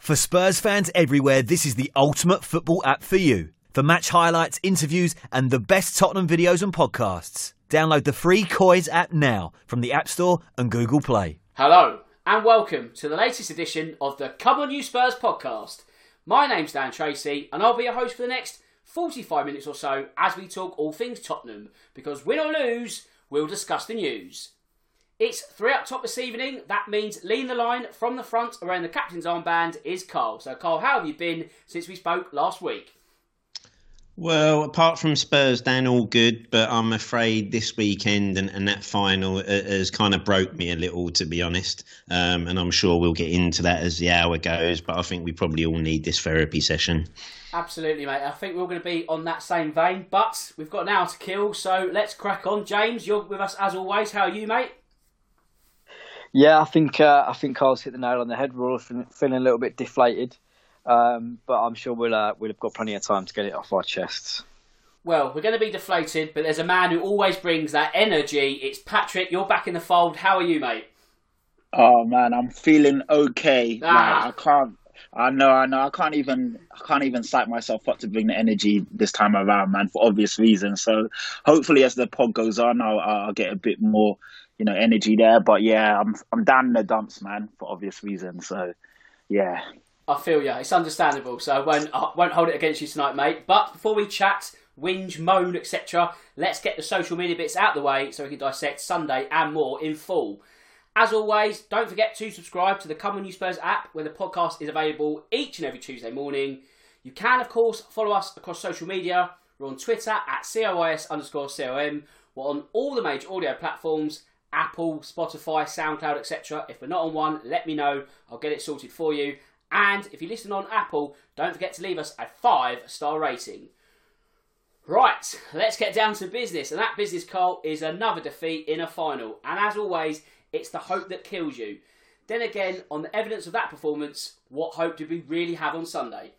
For Spurs fans everywhere, this is the ultimate football app for you. For match highlights, interviews, and the best Tottenham videos and podcasts. Download the free Coys app now from the App Store and Google Play. Hello, and welcome to the latest edition of the Come On You Spurs podcast. My name's Dan Tracy, and I'll be your host for the next 45 minutes or so as we talk all things Tottenham, because win or lose, we'll discuss the news. It's three up top this evening. That means lean the line from the front around the captain's armband is Carl. So, Carl, how have you been since we spoke last week? Well, apart from Spurs, Dan, all good. But I'm afraid this weekend and, and that final has kind of broke me a little, to be honest. Um, and I'm sure we'll get into that as the hour goes. But I think we probably all need this therapy session. Absolutely, mate. I think we're all going to be on that same vein. But we've got an hour to kill, so let's crack on. James, you're with us as always. How are you, mate? Yeah, I think uh, I think Carl's hit the nail on the head. We're all feeling a little bit deflated, um, but I'm sure we'll uh, we'll have got plenty of time to get it off our chests. Well, we're going to be deflated, but there's a man who always brings that energy. It's Patrick. You're back in the fold. How are you, mate? Oh man, I'm feeling okay. Ah. Like, I can't. I know, I know. I can't even. I can't even psych myself up to bring the energy this time around, man, for obvious reasons. So hopefully, as the pod goes on, I'll, I'll get a bit more you know, energy there. But yeah, I'm I'm down in the dumps, man, for obvious reasons. So yeah. I feel you. It's understandable. So I won't I won't hold it against you tonight, mate. But before we chat, whinge, moan, etc., let's get the social media bits out of the way so we can dissect Sunday and more in full. As always, don't forget to subscribe to the Come On You Spurs app where the podcast is available each and every Tuesday morning. You can, of course, follow us across social media. We're on Twitter at COYS underscore COM. We're on all the major audio platforms Apple, Spotify, SoundCloud, etc. If we're not on one, let me know. I'll get it sorted for you. And if you listen on Apple, don't forget to leave us a five star rating. Right, let's get down to business. And that business, Carl, is another defeat in a final. And as always, it's the hope that kills you. Then again, on the evidence of that performance, what hope did we really have on Sunday?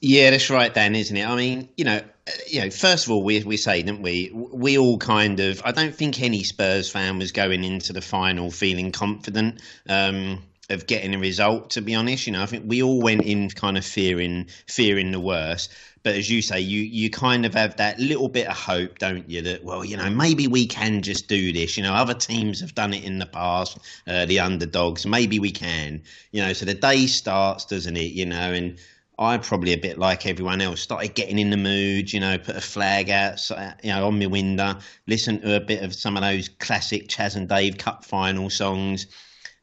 Yeah, that's right, Dan, isn't it? I mean, you know, you know, first of all, we we say, didn't we? We all kind of. I don't think any Spurs fan was going into the final feeling confident um, of getting a result. To be honest, you know, I think we all went in kind of fearing fearing the worst. But as you say, you you kind of have that little bit of hope, don't you? That well, you know, maybe we can just do this. You know, other teams have done it in the past. Uh, the underdogs, maybe we can. You know, so the day starts, doesn't it? You know, and I probably a bit like everyone else started getting in the mood, you know, put a flag out, you know, on my window, listen to a bit of some of those classic Chas and Dave Cup final songs,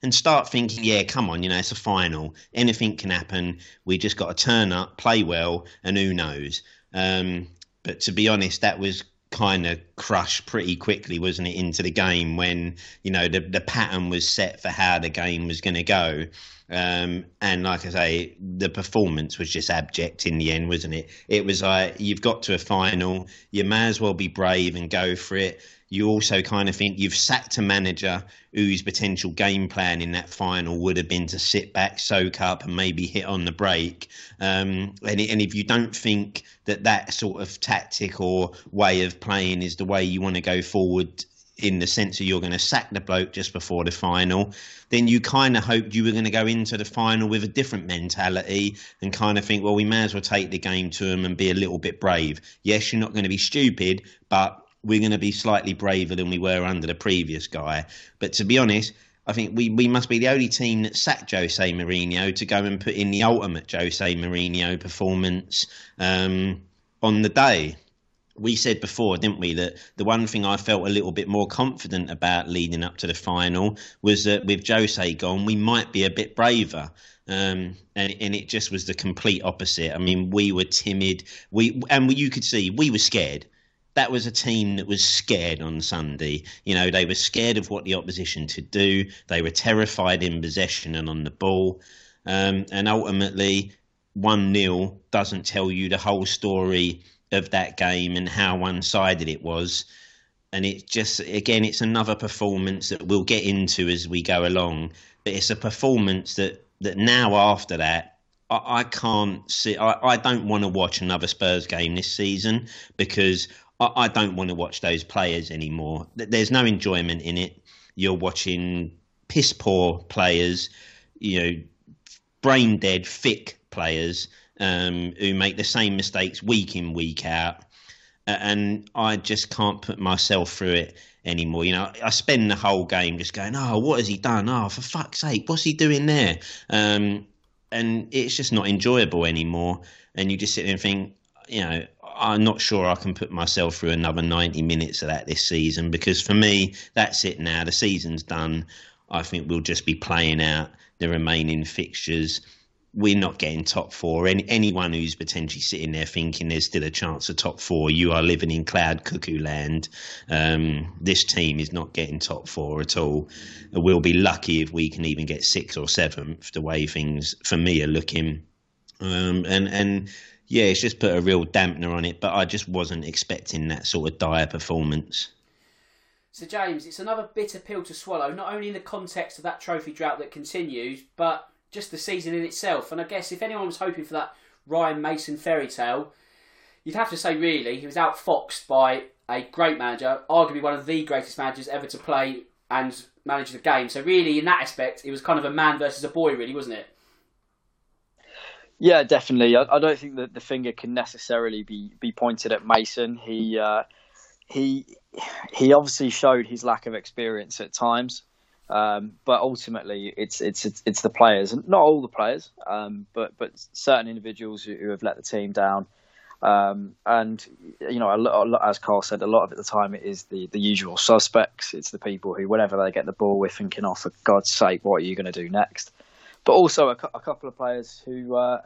and start thinking, yeah, come on, you know, it's a final, anything can happen. We just got to turn up, play well, and who knows. Um, but to be honest, that was kind of crushed pretty quickly, wasn't it, into the game when you know the the pattern was set for how the game was going to go. Um, and like I say, the performance was just abject in the end, wasn't it? It was like you've got to a final, you may as well be brave and go for it. You also kind of think you've sacked a manager whose potential game plan in that final would have been to sit back, soak up, and maybe hit on the break. Um, and, and if you don't think that that sort of tactic or way of playing is the way you want to go forward in the sense that you're going to sack the bloke just before the final, then you kind of hoped you were going to go into the final with a different mentality and kind of think, well, we may as well take the game to them and be a little bit brave. Yes, you're not going to be stupid, but we're going to be slightly braver than we were under the previous guy. But to be honest, I think we, we must be the only team that sacked Jose Mourinho to go and put in the ultimate Jose Mourinho performance um, on the day we said before, didn't we, that the one thing I felt a little bit more confident about leading up to the final was that with Jose gone, we might be a bit braver. Um, and, and it just was the complete opposite. I mean, we were timid. We and you could see we were scared. That was a team that was scared on Sunday. You know, they were scared of what the opposition could do. They were terrified in possession and on the ball. Um, and ultimately, one 0 doesn't tell you the whole story of that game and how one sided it was. And it just, again, it's another performance that we'll get into as we go along. But it's a performance that, that now, after that, I, I can't see, I, I don't want to watch another Spurs game this season because I, I don't want to watch those players anymore. There's no enjoyment in it. You're watching piss poor players, you know, brain dead, thick players um, who make the same mistakes week in, week out. And I just can't put myself through it anymore. You know, I spend the whole game just going, "Oh, what has he done? Oh, for fuck's sake, what's he doing there?" Um, and it's just not enjoyable anymore. And you just sit there and think, you know, I'm not sure I can put myself through another 90 minutes of that this season because for me, that's it now. The season's done. I think we'll just be playing out the remaining fixtures we're not getting top four. Any, anyone who's potentially sitting there thinking there's still a chance of top four, you are living in cloud cuckoo land. Um, this team is not getting top four at all. We'll be lucky if we can even get sixth or seventh, the way things for me are looking. Um, and and yeah, it's just put a real dampener on it. But I just wasn't expecting that sort of dire performance. So James, it's another bitter pill to swallow, not only in the context of that trophy drought that continues, but just the season in itself. And I guess if anyone was hoping for that Ryan Mason fairy tale, you'd have to say really he was outfoxed by a great manager, arguably one of the greatest managers ever to play and manage the game. So really, in that aspect, it was kind of a man versus a boy, really, wasn't it? Yeah, definitely. I, I don't think that the finger can necessarily be be pointed at Mason. He uh, he he obviously showed his lack of experience at times. Um, but ultimately, it's, it's it's the players, not all the players, um, but but certain individuals who, who, have let the team down. Um, and you know, a lot, a lot, as Carl said, a lot of it, the time it is the, the usual suspects. It's the people who, whenever they get the ball, we're thinking, "Oh, for God's sake, what are you going to do next?" But also a, a couple of players who uh,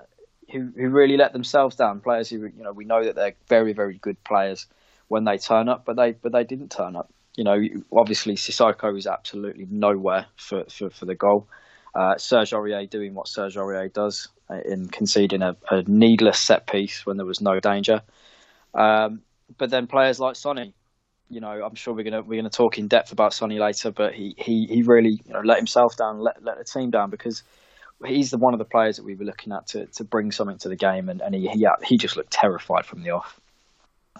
who who really let themselves down. Players who you know we know that they're very very good players when they turn up, but they but they didn't turn up you know, obviously Sissoko is absolutely nowhere for, for, for the goal. Uh, Serge Aurier doing what Serge Aurier does uh, in conceding a, a, needless set piece when there was no danger. Um, but then players like Sonny, you know, I'm sure we're gonna we're gonna talk in depth about Sonny later, but he he, he really you know, let himself down, let let the team down because he's the one of the players that we were looking at to, to bring something to the game, and, and he, he he just looked terrified from the off.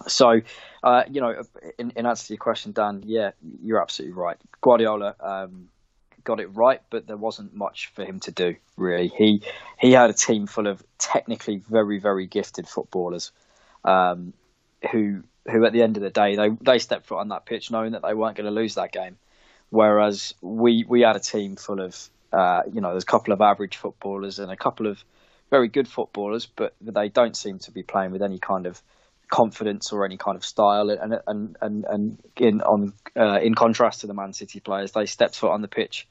So, uh, you know, in, in, answer to your question, Dan, yeah, you're absolutely right. Guardiola um, got it right, but there wasn't much for him to do. Really, he he had a team full of technically very very gifted footballers, um, who who at the end of the day they they stepped foot on that pitch knowing that they weren't going to lose that game, whereas we we had a team full of uh, you know there's a couple of average footballers and a couple of very good footballers, but they don't seem to be playing with any kind of confidence or any kind of style. And and and, and in on uh, in contrast to the Man City players, they stepped foot on the pitch,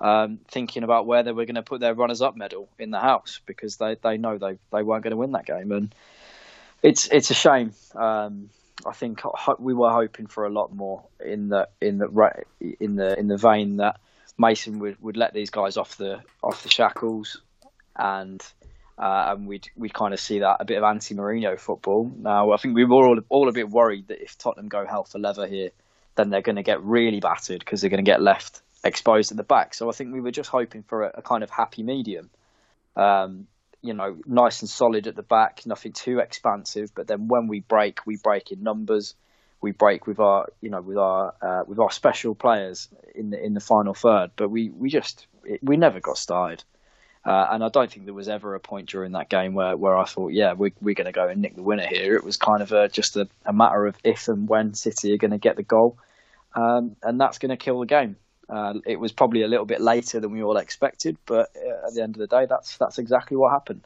um, thinking about where they were going to put their runners-up medal in the house because they, they know they they weren't going to win that game, and it's it's a shame. Um, I think we were hoping for a lot more in the in the in the in the vein that Mason would, would let these guys off the off the shackles and uh, and we'd we kind of see that a bit of anti-Mourinho football. Now, I think we were all all a bit worried that if Tottenham go hell for leather here, then they're going to get really battered because they're going to get left exposed at the back. So I think we were just hoping for a, a kind of happy medium. Um, you know, nice and solid at the back, nothing too expansive. But then when we break, we break in numbers. We break with our, you know, with our uh, with our special players in the in the final third. But we we just we never got started. Uh, and I don't think there was ever a point during that game where, where I thought, yeah, we're, we're going to go and nick the winner here. It was kind of a, just a, a matter of if and when City are going to get the goal. Um, and that's going to kill the game. Uh, it was probably a little bit later than we all expected, but uh, at the end of the day, that's that's exactly what happened.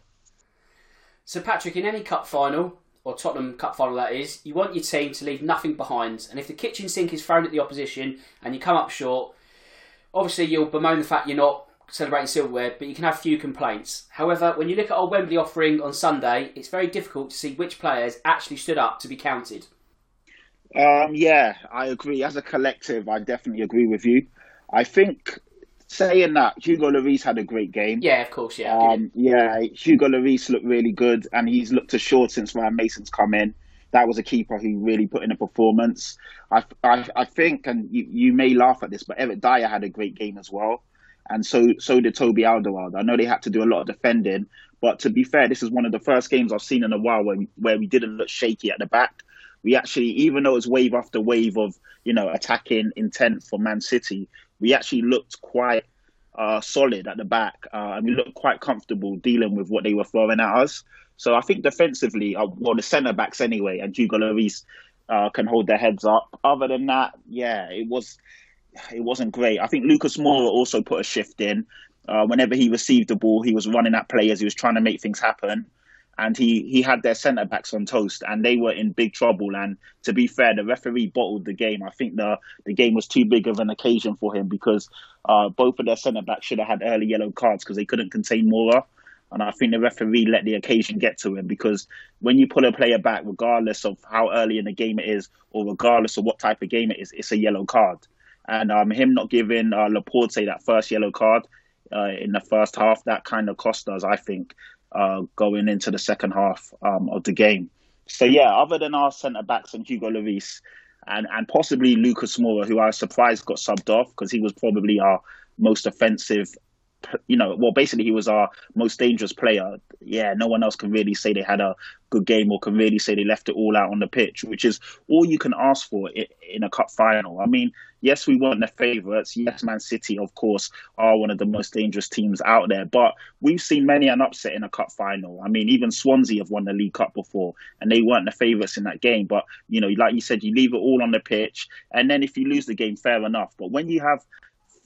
So, Patrick, in any cup final, or Tottenham Cup final that is, you want your team to leave nothing behind. And if the kitchen sink is thrown at the opposition and you come up short, obviously you'll bemoan the fact you're not celebrating silverware, but you can have few complaints. However, when you look at our Wembley offering on Sunday, it's very difficult to see which players actually stood up to be counted. Um, yeah, I agree. As a collective, I definitely agree with you. I think saying that Hugo Lloris had a great game. Yeah, of course, yeah. Um, yeah, Hugo Lloris looked really good, and he's looked assured since Ryan Mason's come in. That was a keeper who really put in a performance. I, I, I think, and you, you may laugh at this, but Eric Dier had a great game as well and so so did Toby Alderweireld. I know they had to do a lot of defending, but to be fair, this is one of the first games I've seen in a while where where we didn't look shaky at the back. We actually, even though it was wave after wave of you know attacking intent for Man City, we actually looked quite uh, solid at the back, uh, and we looked quite comfortable dealing with what they were throwing at us. So I think defensively, uh, well, the centre backs anyway, and Hugo Lloris uh, can hold their heads up. Other than that, yeah, it was it wasn't great. I think Lucas Moura also put a shift in. Uh, whenever he received the ball, he was running at players. He was trying to make things happen and he he had their centre backs on toast, and they were in big trouble. And to be fair, the referee bottled the game. I think the the game was too big of an occasion for him because uh, both of their centre backs should have had early yellow cards because they couldn't contain Moura. And I think the referee let the occasion get to him because when you pull a player back, regardless of how early in the game it is, or regardless of what type of game it is, it's a yellow card. And um, him not giving uh, Laporte that first yellow card uh, in the first half, that kind of cost us, I think uh, going into the second half um, of the game. So yeah, other than our centre backs and Hugo Lloris and and possibly Lucas Moura, who I was surprised got subbed off because he was probably our most offensive you know, well, basically he was our most dangerous player. Yeah, no one else can really say they had a good game or can really say they left it all out on the pitch, which is all you can ask for in a cup final. I mean, yes, we weren't the favourites. Yes, Man City, of course, are one of the most dangerous teams out there. But we've seen many an upset in a cup final. I mean, even Swansea have won the League Cup before, and they weren't the favourites in that game. But you know, like you said, you leave it all on the pitch, and then if you lose the game, fair enough. But when you have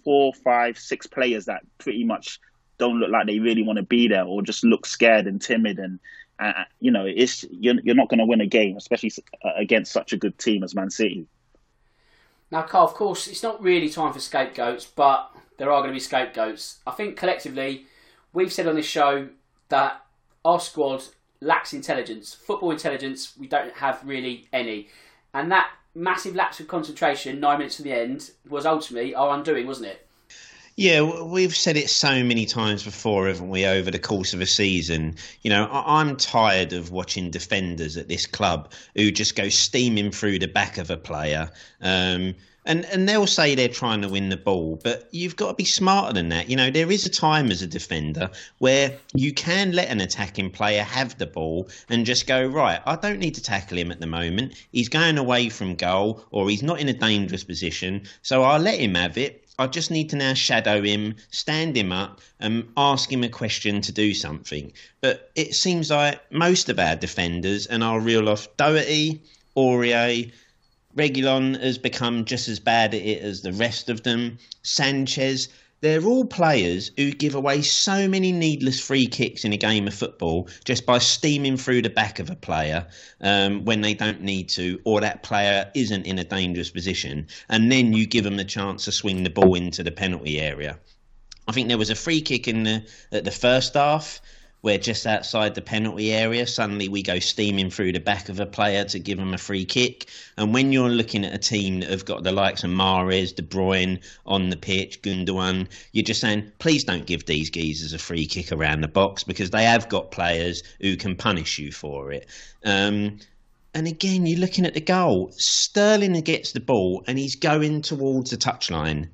four, five, six players that pretty much don't look like they really want to be there or just look scared and timid and uh, you know it's you're, you're not going to win a game especially uh, against such a good team as man city. Now carl of course it's not really time for scapegoats but there are going to be scapegoats. I think collectively we've said on this show that our squad lacks intelligence. Football intelligence we don't have really any. And that massive lapse of concentration, nine minutes from the end, was ultimately our undoing, wasn't it? Yeah, we've said it so many times before, haven't we, over the course of a season? You know, I'm tired of watching defenders at this club who just go steaming through the back of a player. Um, and and they'll say they're trying to win the ball, but you've got to be smarter than that. You know, there is a time as a defender where you can let an attacking player have the ball and just go right. I don't need to tackle him at the moment. He's going away from goal, or he's not in a dangerous position, so I'll let him have it. I just need to now shadow him, stand him up, and ask him a question to do something. But it seems like most of our defenders and our real life Doherty, Aurier, Reguilon has become just as bad at it as the rest of them. Sanchez, they're all players who give away so many needless free kicks in a game of football just by steaming through the back of a player um, when they don't need to, or that player isn't in a dangerous position, and then you give them the chance to swing the ball into the penalty area. I think there was a free kick in the at the first half where just outside the penalty area, suddenly we go steaming through the back of a player to give them a free kick. And when you're looking at a team that have got the likes of Mahrez, De Bruyne on the pitch, Gundogan, you're just saying, please don't give these geezers a free kick around the box because they have got players who can punish you for it. Um, and again, you're looking at the goal. Sterling gets the ball and he's going towards the touchline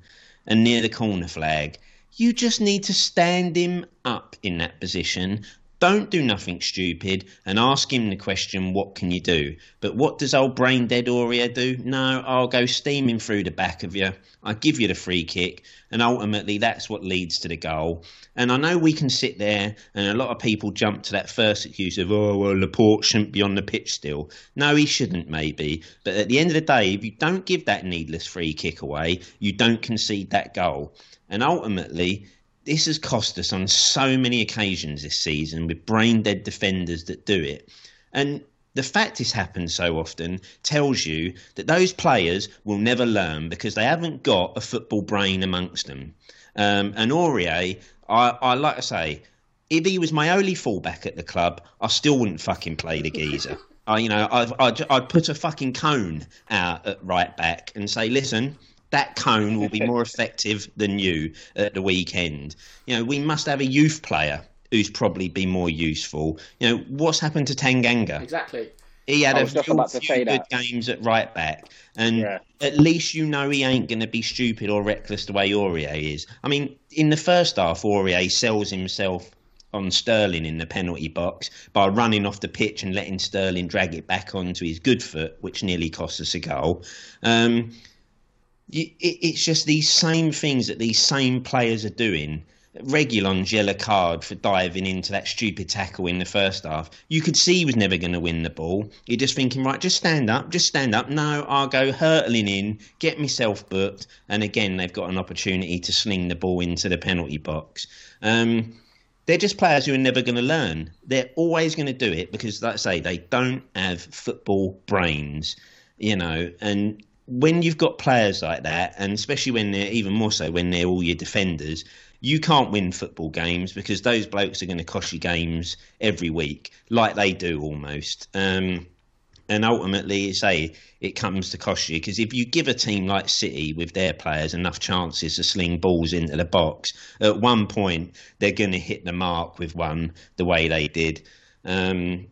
and near the corner flag you just need to stand him up in that position. Don't do nothing stupid and ask him the question, what can you do? But what does old brain dead Aurier do? No, I'll go steaming through the back of you. I give you the free kick, and ultimately that's what leads to the goal. And I know we can sit there, and a lot of people jump to that first excuse of, oh, well, Laporte shouldn't be on the pitch still. No, he shouldn't, maybe. But at the end of the day, if you don't give that needless free kick away, you don't concede that goal. And ultimately, this has cost us on so many occasions this season with brain dead defenders that do it. And the fact this happens so often tells you that those players will never learn because they haven't got a football brain amongst them. Um, and Aurier, I, I like to say, if he was my only fullback at the club, I still wouldn't fucking play the geezer. I, you know, I'd, I'd, I'd put a fucking cone out at right back and say, listen, that cone will be more effective than you at the weekend. You know, we must have a youth player who's probably been more useful. You know, what's happened to Tanganga? Exactly. He had a few, few good games at right back, and yeah. at least you know he ain't going to be stupid or reckless the way Aurier is. I mean, in the first half, Aurier sells himself on Sterling in the penalty box by running off the pitch and letting Sterling drag it back onto his good foot, which nearly cost us a goal. Um, it's just these same things that these same players are doing. Reguilon's yellow card for diving into that stupid tackle in the first half. You could see he was never going to win the ball. You're just thinking, right, just stand up, just stand up. No, I'll go hurtling in, get myself booked, and again they've got an opportunity to sling the ball into the penalty box. Um, they're just players who are never going to learn. They're always going to do it because, like I say, they don't have football brains, you know, and when you've got players like that, and especially when they're even more so when they're all your defenders, you can't win football games because those blokes are going to cost you games every week, like they do almost. Um, and ultimately, say it comes to cost you because if you give a team like City with their players enough chances to sling balls into the box, at one point they're going to hit the mark with one the way they did. Um,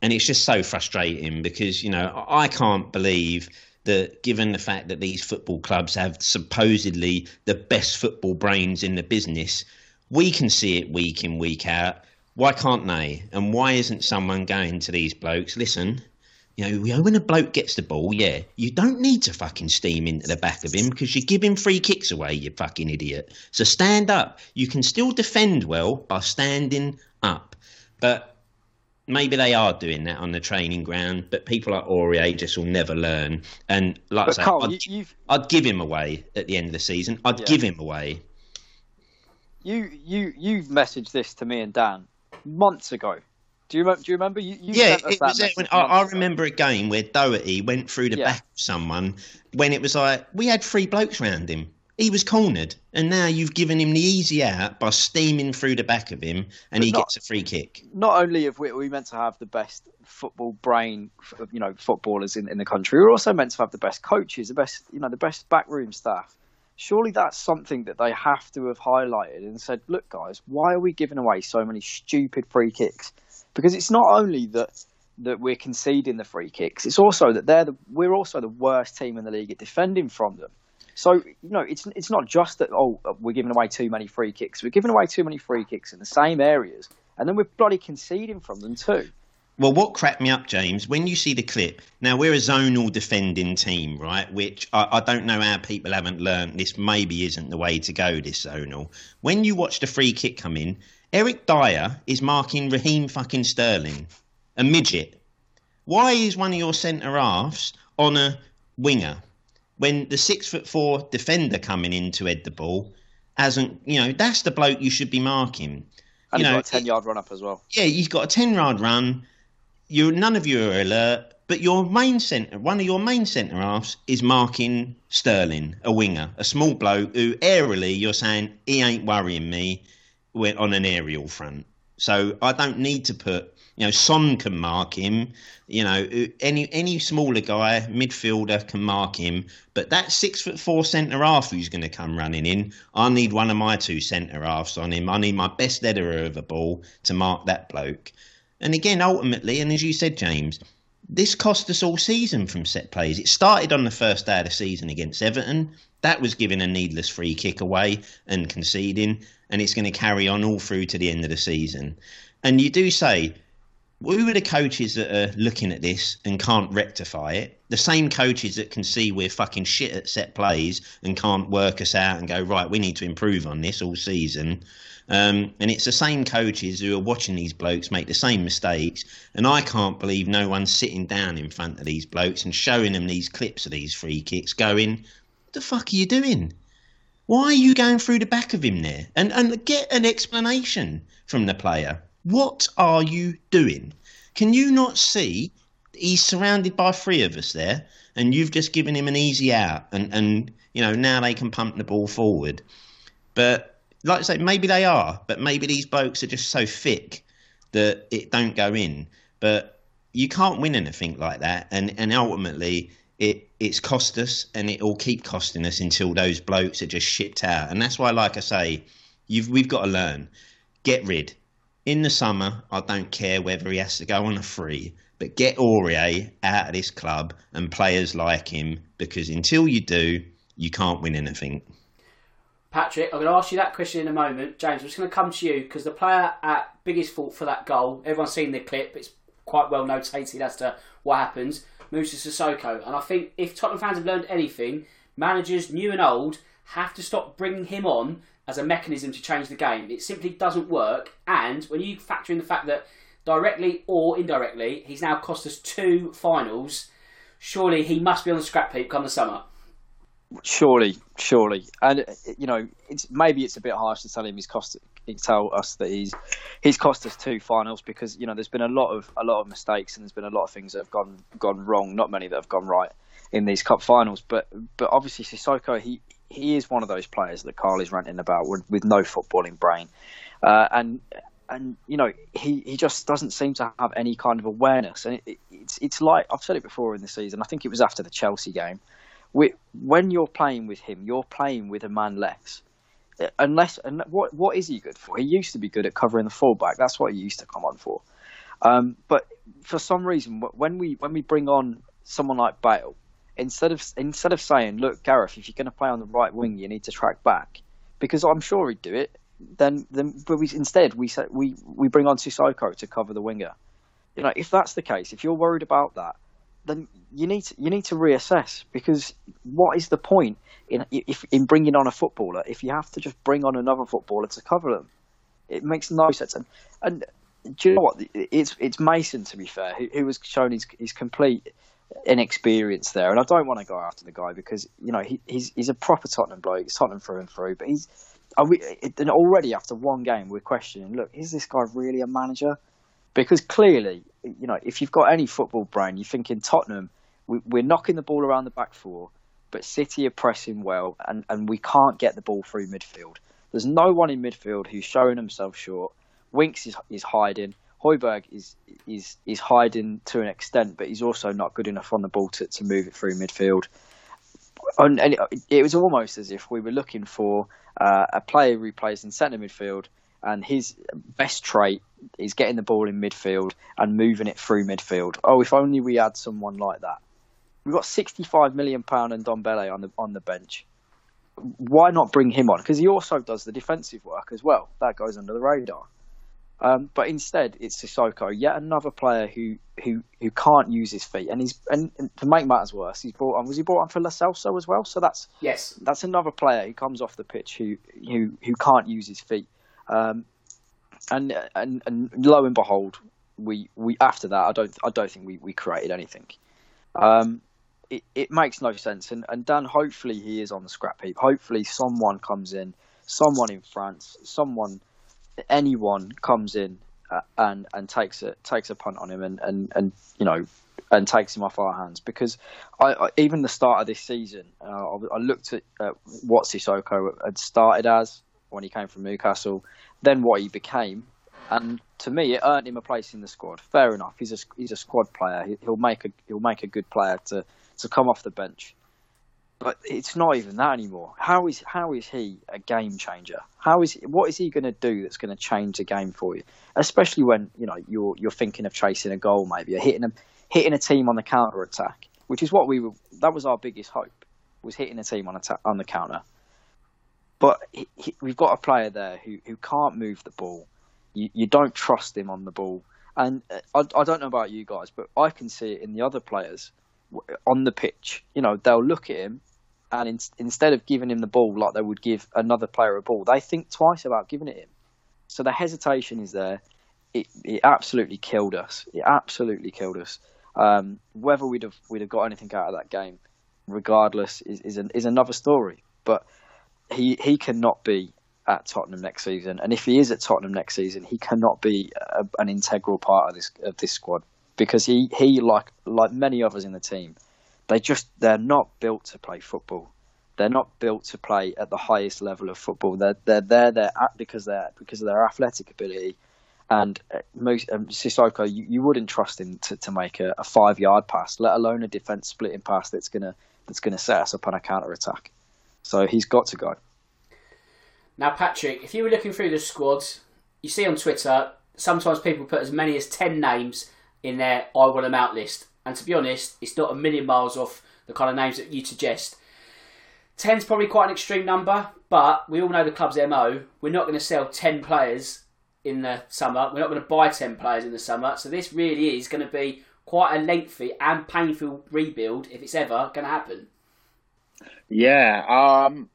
and it's just so frustrating because you know I can't believe that given the fact that these football clubs have supposedly the best football brains in the business, we can see it week in, week out. Why can't they? And why isn't someone going to these blokes? Listen, you know, when a bloke gets the ball, yeah, you don't need to fucking steam into the back of him because you're giving free kicks away, you fucking idiot. So stand up. You can still defend well by standing up. But maybe they are doing that on the training ground, but people like Aurier just will never learn. And like but I say, Carl, I'd, you, I'd, give him away at the end of the season. I'd yeah. give him away. You you you've messaged this to me and Dan months ago. Do you remember? Do you remember? You, you yeah, it was it when, I, I, remember a game where Doherty went through the yeah. back of someone when it was like we had three blokes around him he was cornered, and now you've given him the easy out by steaming through the back of him, and but he not, gets a free kick. Not only have we, we meant to have the best football brain, you know, footballers in, in the country, we're also meant to have the best coaches, the best, you know, the best backroom staff. Surely that's something that they have to have highlighted and said, look, guys, why are we giving away so many stupid free kicks? Because it's not only that that we're conceding the free kicks, it's also that they're the, we're also the worst team in the league at defending from them. So you know, it's it's not just that oh we're giving away too many free kicks. We're giving away too many free kicks in the same areas, and then we're bloody conceding from them too. Well, what cracked me up, James, when you see the clip. Now we're a zonal defending team, right? Which I, I don't know how people haven't learned. This maybe isn't the way to go. This zonal. When you watch the free kick come in, Eric Dier is marking Raheem fucking Sterling, a midget. Why is one of your centre halves on a winger? When the six foot four defender coming in to head the ball hasn't, you know, that's the bloke you should be marking. And you know, got a ten yard run up as well. Yeah, he's got a ten yard run. You none of you are alert, but your main centre, one of your main centre halves, is marking Sterling, a winger, a small bloke who aerially you're saying he ain't worrying me We're on an aerial front. So I don't need to put you know, Son can mark him. You know, any any smaller guy, midfielder can mark him. But that six foot four centre half who's going to come running in, I need one of my two centre halves on him. I need my best header of a ball to mark that bloke. And again, ultimately, and as you said, James, this cost us all season from set plays. It started on the first day of the season against Everton. That was giving a needless free kick away and conceding, and it's going to carry on all through to the end of the season. And you do say who are the coaches that are looking at this and can't rectify it? The same coaches that can see we're fucking shit at set plays and can't work us out and go, right, we need to improve on this all season. Um, and it's the same coaches who are watching these blokes make the same mistakes. And I can't believe no one's sitting down in front of these blokes and showing them these clips of these free kicks going, what the fuck are you doing? Why are you going through the back of him there? And, and get an explanation from the player. What are you doing? Can you not see he's surrounded by three of us there, and you've just given him an easy out, and and you know now they can pump the ball forward. But like I say, maybe they are, but maybe these blokes are just so thick that it don't go in. But you can't win anything like that, and and ultimately it it's cost us, and it will keep costing us until those blokes are just shipped out. And that's why, like I say, you've we've got to learn, get rid in the summer, I don't care whether he has to go on a free, but get Aurier out of this club and players like him because until you do, you can't win anything. Patrick, I'm going to ask you that question in a moment. James, I'm just going to come to you because the player at biggest fault for that goal, everyone's seen the clip, it's quite well notated as to what happens, moves to Sissoko. And I think if Tottenham fans have learned anything, managers, new and old, have to stop bringing him on as a mechanism to change the game. It simply doesn't work. And when you factor in the fact that directly or indirectly, he's now cost us two finals, surely he must be on the scrap heap come the summer. Surely, surely, and you know, it's maybe it's a bit harsh to tell him he's cost tell us that he's he's cost us two finals because you know there's been a lot of a lot of mistakes and there's been a lot of things that have gone gone wrong. Not many that have gone right in these cup finals, but but obviously Sissoko he he is one of those players that Carl is ranting about with, with no footballing brain, uh, and and you know he, he just doesn't seem to have any kind of awareness, and it, it, it's it's like I've said it before in the season. I think it was after the Chelsea game. We, when you're playing with him, you're playing with a man less unless and what what is he good for? He used to be good at covering the fullback. That's what he used to come on for. Um, but for some reason, when we when we bring on someone like Bale, instead of instead of saying, "Look, Gareth, if you're going to play on the right wing, you need to track back," because I'm sure he'd do it. Then, then, but we, instead we we we bring on Sissoko to cover the winger. You know, if that's the case, if you're worried about that, then you need to, you need to reassess because what is the point in if, in bringing on a footballer if you have to just bring on another footballer to cover them? It makes no sense. And, and do you know what? It's it's Mason to be fair, who, who has shown his his complete inexperience there. And I don't want to go after the guy because you know he, he's he's a proper Tottenham bloke. He's Tottenham through and through. But he's we, and already after one game we're questioning. Look, is this guy really a manager? Because clearly, you know, if you've got any football brain, you're thinking Tottenham, we, we're knocking the ball around the back four, but City are pressing well, and, and we can't get the ball through midfield. There's no one in midfield who's showing himself short. Winks is, is hiding. Højbjerg is is is hiding to an extent, but he's also not good enough on the ball to, to move it through midfield. And, and it, it, was almost as if we were looking for uh, a player who plays in centre midfield and his best trait is getting the ball in midfield and moving it through midfield. Oh, if only we had someone like that. We've got 65 million pound and Ndombele on the on the bench. Why not bring him on? Because he also does the defensive work as well. That goes under the radar. Um, but instead, it's Sissoko, yet another player who, who who can't use his feet, and he's and, and to make matters worse, he's brought on. Was he brought on for Lo Celso as well? So that's yes, that's another player who comes off the pitch who who who can't use his feet. Um, and, and and lo and behold, we, we after that, I don't I don't think we, we created anything. Um, it, it makes no sense. And, and Dan, hopefully he is on the scrap heap. Hopefully someone comes in, someone in France, someone, anyone comes in uh, and and takes a takes a punt on him and, and, and you know and takes him off our hands because I, I even the start of this season uh, I, I, looked at uh, what Sissoko had started as when he came from Newcastle, then what he became. And to me, it earned him a place in the squad. Fair enough. He's a he's a squad player. He'll make a he'll make a good player to, to come off the bench. But it's not even that anymore. How is how is he a game changer? How is what is he going to do that's going to change the game for you? Especially when you know you're you're thinking of chasing a goal, maybe or hitting a hitting a team on the counter attack, which is what we were. That was our biggest hope was hitting a team on attack on the counter. But he, he, we've got a player there who, who can't move the ball. You, you don't trust him on the ball. And uh, I, I don't know about you guys, but I can see it in the other players on the pitch. You know, they'll look at him and in, instead of giving him the ball like they would give another player a ball, they think twice about giving it him. So the hesitation is there. It, it absolutely killed us. It absolutely killed us. Um, whether we'd have we'd have got anything out of that game, regardless, is is, an, is another story. But he he cannot be at Tottenham next season, and if he is at Tottenham next season, he cannot be a, an integral part of this of this squad because he he like like many others in the team, they just they're not built to play football. They're not built to play at the highest level of football. They're they're there they're because they're because of their athletic ability. And uh, most um, Sissoko, you, you wouldn't trust him to, to make a, a five yard pass, let alone a defence splitting pass that's gonna that's gonna set us up on a counter attack. So he's got to go. Now, Patrick, if you were looking through the squads, you see on Twitter sometimes people put as many as 10 names in their I want them out list. And to be honest, it's not a million miles off the kind of names that you suggest. 10's probably quite an extreme number, but we all know the club's MO. We're not going to sell 10 players in the summer. We're not going to buy 10 players in the summer. So this really is going to be quite a lengthy and painful rebuild if it's ever going to happen. Yeah, um,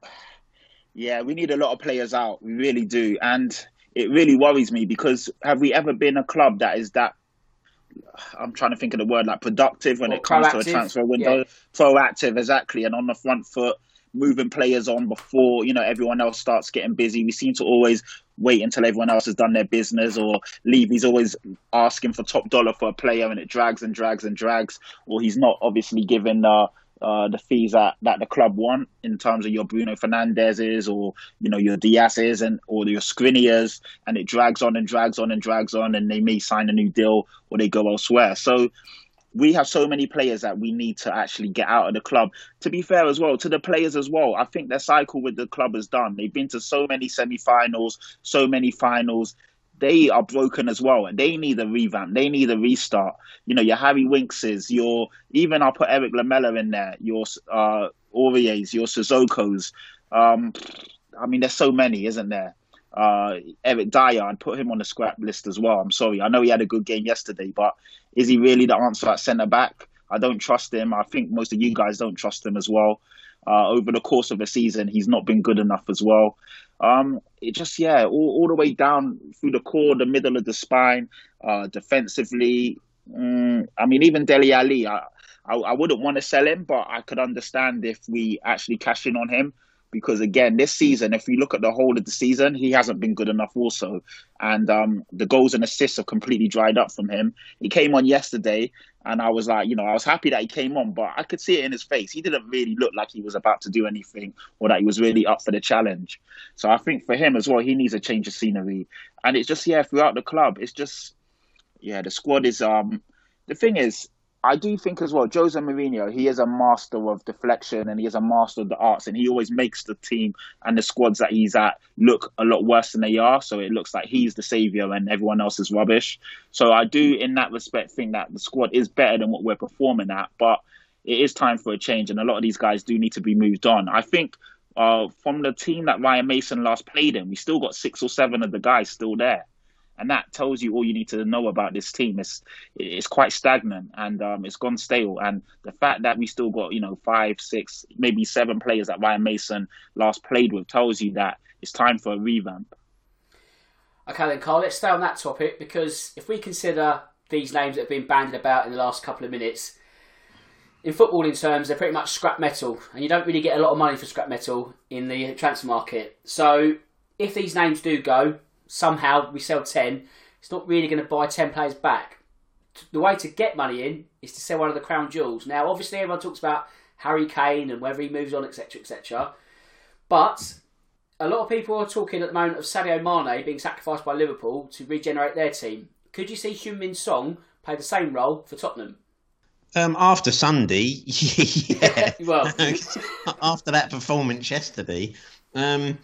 yeah, we need a lot of players out. We really do, and it really worries me because have we ever been a club that is that? I'm trying to think of the word like productive when Or it comes to proactive, a transfer window. yeah. Proactive, exactly, and on the front foot, moving players on before you know everyone else starts getting busy. We seem to always wait until everyone else has done their business or leave. He's always asking for top dollar for a player, and it drags and drags and drags. Or he's not obviously given uh, uh, the fees that, that the club want in terms of your Bruno Fernandes's or you know your Diaz's and or your Skriniars, and it drags on and drags on and drags on, and they may sign a new deal or they go elsewhere. So we have so many players that we need to actually get out of the club. To be fair as well, to the players as well, I think their cycle with the club is done. They've been to so many semi-finals, so many finals. They are broken as well, and they need a revamp. They need a restart. You know, your Harry Winkses, your even I'll put Erik Lamela in there. Your uh, Auriers, your Sissoko's. Um, I mean, there's so many, isn't there? Uh, Eric Dier, I'd put him on the scrap list as well. I'm sorry, I know he had a good game yesterday, but is he really the answer at centre back? I don't trust him. I think most of you guys don't trust him as well. Uh, over the course of the season, he's not been good enough as well. Um, it just yeah, all, all the way down through the core, the middle of the spine, uh, defensively. Mm, I mean, even Dele Alli, I, I, I wouldn't want to sell him, but I could understand if we actually cash in on him because again, this season, if you look at the whole of the season, he hasn't been good enough also. And um, the goals and assists have completely dried up from him. He came on yesterday and I was like, you know, I was happy that he came on, but I could see it in his face. He didn't really look like he was about to do anything or that he was really up for the challenge. So I think for him as well, he needs a change of scenery. And it's just, yeah, throughout the club, it's just, yeah, the squad is, um, the thing is, I do think as well, Jose Mourinho, he is a master of deflection and he is a master of the arts and he always makes the team and the squads that he's at look a lot worse than they are. So it looks like he's the savior and everyone else is rubbish. So I do, in that respect, think that the squad is better than what we're performing at, but it is time for a change and a lot of these guys do need to be moved on. I think uh, from the team that Ryan Mason last played in, we still got six or seven of the guys still there and that tells you all you need to know about this team. It's it's quite stagnant and um, it's gone stale. And the fact that we still got you know five, six, maybe seven players that Ryan Mason last played with tells you that it's time for a revamp. Okay, then, Carl, let's stay on that topic because if we consider these names that have been bandied about in the last couple of minutes, in footballing terms, they're pretty much scrap metal, and you don't really get a lot of money for scrap metal in the transfer market. So, if these names do go, somehow we sell 10, it's not really going to buy 10 players back. The way to get money in is to sell one of the crown jewels. Now, obviously, everyone talks about Harry Kane and whether he moves on, etc., etc. But a lot of people are talking at the moment of Sadio Mane being sacrificed by Liverpool to regenerate their team. Could you see Heung-Min Son play the same role for Tottenham? Um, after Sunday, yeah. well, after that performance yesterday, um,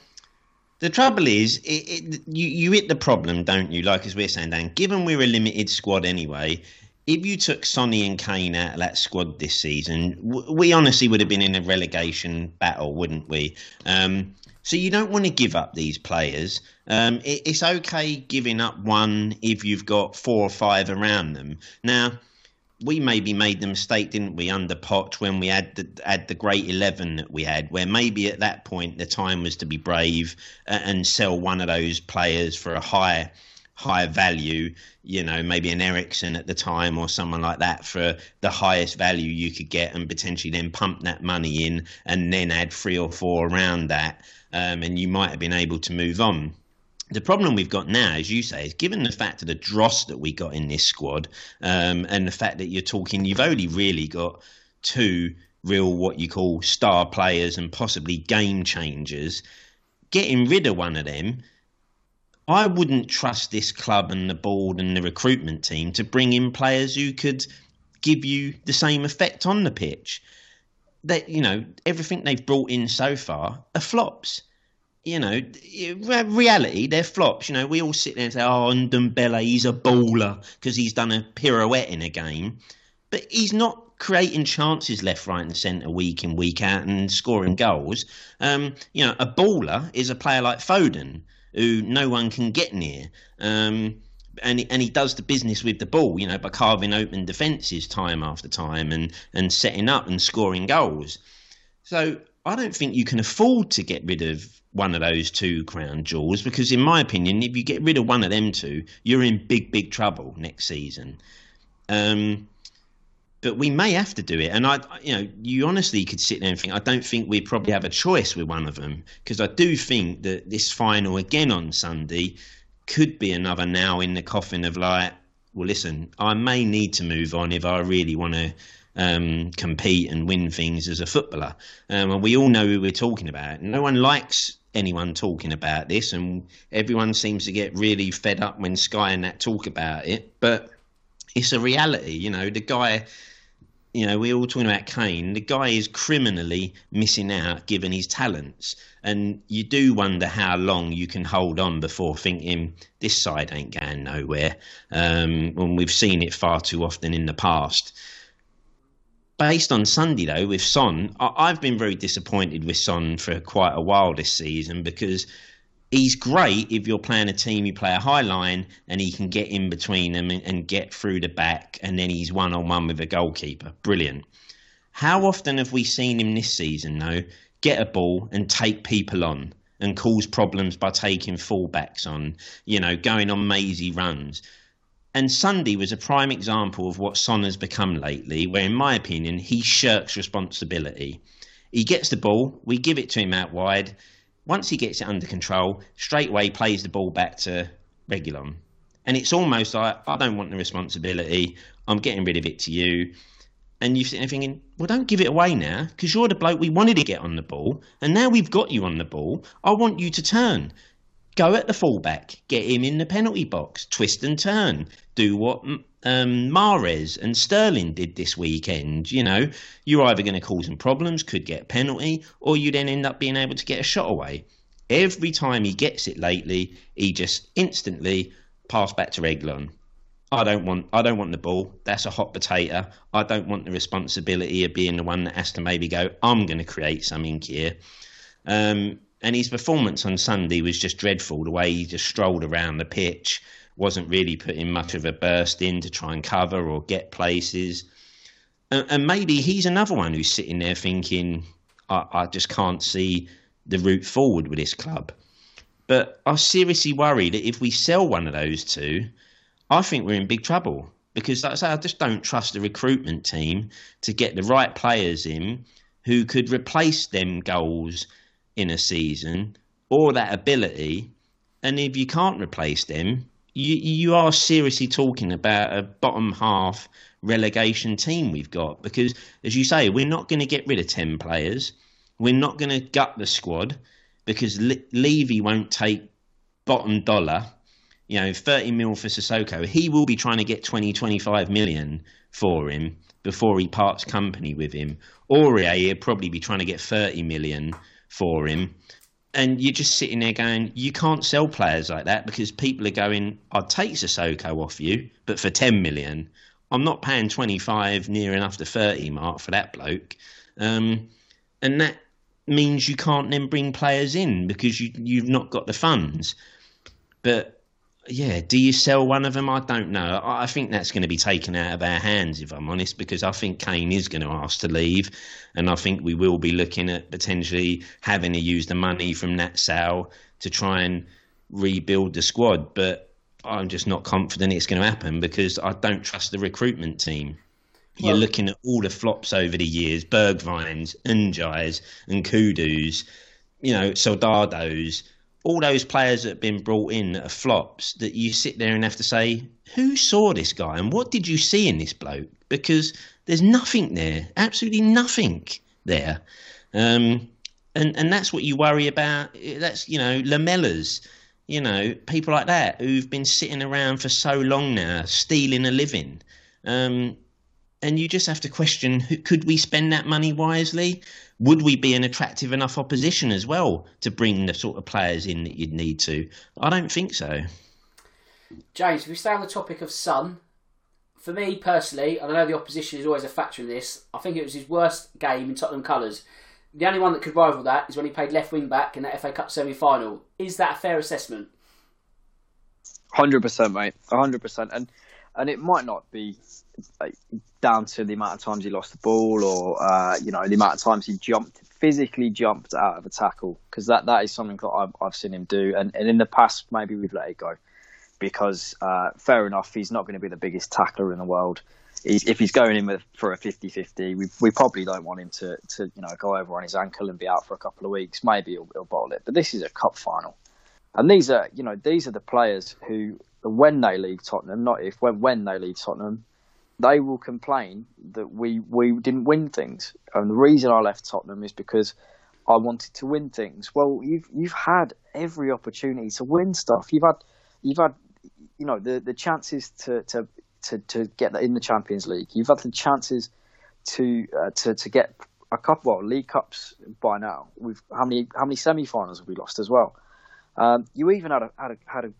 the trouble is, it, it, you, you hit the problem, don't you? Like as we're saying, Dan. Given we're a limited squad anyway, if you took Sonny and Kane out of that squad this season, we honestly would have been in a relegation battle, wouldn't we? Um, so you don't want to give up these players. Um, it, it's okay giving up one if you've got four or five around them. Now we maybe made the mistake, didn't we, under Poch when we had the, had the great eleven that we had, where maybe at that point the time was to be brave and sell one of those players for a high high value, you know, maybe an Eriksen at the time or someone like that for the highest value you could get, and potentially then pump that money in and then add three or four around that, um, and you might have been able to move on the problem we've got now, as you say, is given the fact of the dross that we got in this squad, um, and the fact that you're talking, you've only really got two real what you call star players and possibly game changers. Getting rid of one of them, I wouldn't trust this club and the board and the recruitment team to bring in players who could give you the same effect on the pitch. That you know everything they've brought in so far are flops you know, reality, they're flops. You know, we all sit there and say, oh, Ndombele, he's a baller because he's done a pirouette in a game. But he's not creating chances left, right, and centre week in, week out and scoring goals. Um, you know, a baller is a player like Foden who no one can get near. Um, and and he does the business with the ball, you know, by carving open defences time after time and, and setting up and scoring goals. So I don't think you can afford to get rid of one of those two crown jewels because, in my opinion, if you get rid of one of them two, you're in big, big trouble next season. Um, but we may have to do it. And I, you know, you honestly could sit there and think, I don't think we probably have a choice with one of them because I do think that this final again on Sunday could be another now in the coffin of like, well, listen, I may need to move on if I really want to um, compete and win things as a footballer. Um, and we all know who we're talking about. No one likes anyone talking about this, and everyone seems to get really fed up when Sky and that talk about it. But it's a reality, you know. The guy you know, we're all talking about Kane. The guy is criminally missing out given his talents. And you do wonder how long you can hold on before thinking this side ain't going nowhere. Um, when we've seen it far too often in the past. Based on Sunday, though, with Son, I- I've been very disappointed with Son for quite a while this season because he's great if you're playing a team you play a high line and he can get in between them and, and get through the back and then he's one on one with a goalkeeper. Brilliant. How often have we seen him this season though get a ball and take people on and cause problems by taking fullbacks on you know going on mazy runs and Sunday was a prime example of what Son has become lately, where, in my opinion, he shirks responsibility. He gets the ball, we give it to him out wide, once he gets it under control, straight away plays the ball back to Reguilón. And it's almost like, I don't want the responsibility. I'm getting rid of it to you. And you're sitting there thinking, well, don't give it away now because you're the bloke we wanted to get on the ball. And now we've got you on the ball. I want you to turn. Go at the fullback. Get him in the penalty box. Twist and turn. Do what um, Mahrez and Sterling did this weekend. You know, you're either going to cause some problems, could get a penalty, or you then end up being able to get a shot away. Every time he gets it lately, he just instantly pass back to Reguilon. I don't want I don't want the ball. That's a hot potato. I don't want the responsibility of being the one that has to maybe go, I'm gonna create something here. Um, and his performance on Sunday was just dreadful, the way he just strolled around the pitch wasn't really putting much of a burst in to try and cover or get places. And, and maybe he's another one who's sitting there thinking, I, I just can't see the route forward with this club. But I seriously worry that if we sell one of those two, I think we're in big trouble because, like I say, I just don't trust the recruitment team to get the right players in who could replace them goals in a season or that ability. And if you can't replace them, you you are seriously talking about a bottom half relegation team we've got. Because as you say we're not going to get rid of 10 players. We're not going to gut the squad because Le- Levy won't take bottom dollar you know 30 mil for Sissoko. He will be trying to get 20 25 million for him before he parts company with him. Aurier he'll probably be trying to get 30 million for him and you're just sitting there going, you can't sell players like that because people are going, I'd take Sissoko off you, but for 10 million, I'm not paying 25 near enough to 30 mark for that bloke. Um, and that means you can't then bring players in because you, you've not got the funds. But yeah, do you sell one of them? I don't know. I think that's going to be taken out of our hands, if I'm honest, because I think Kane is going to ask to leave, and I think we will be looking at potentially having to use the money from that sale to try and rebuild the squad. But I'm just not confident it's going to happen because I don't trust the recruitment team. Well, You're looking at all the flops over the years: Bergwijns, N'Diays, and Kudus, you know, Soldados all those players that have been brought in that are flops that you sit there and have to say, who saw this guy and what did you see in this bloke? Because there's nothing there, absolutely nothing there. Um, and, and that's what you worry about. That's, you know, Lamela's, you know, people like that who've been sitting around for so long now, stealing a living. Um, and you just have to question could we spend that money wisely? would we be an attractive enough opposition as well to bring the sort of players in that you'd need to? I don't think so. James, if we stay on the topic of Son, for me personally, and I know the opposition is always a factor in this, I think it was his worst game in Tottenham colours. The only one that could rival that is when he played left wing back in that FA Cup semi final. Is that a fair assessment? Hundred percent, mate. hundred percent. And and it might not be down to the amount of times he lost the ball or uh, you know the amount of times he jumped physically jumped out of a tackle. Because that, that is something that I've, I've seen him do. And, and in the past maybe we've let it go. Because uh, fair enough he's not going to be the biggest tackler in the world. He's, if he's going in with for a 50-50 we, we probably don't want him to, to you know go over on his ankle and be out for a couple of weeks. Maybe he'll, he'll bottle it. But this is a cup final. And these are you know these are the players who when they leave Tottenham not if when, when they leave Tottenham they will complain that we, we didn't win things. And the reason I left Tottenham is because I wanted to win things. Well, you've you've had every opportunity to win stuff. You've had you've had you know the, the chances to, to, to, to get in the Champions League. You've had the chances to uh, to to get a couple well league cups by now. We've how many how many semi-finals have we lost as well? Um, you even had a had a had a,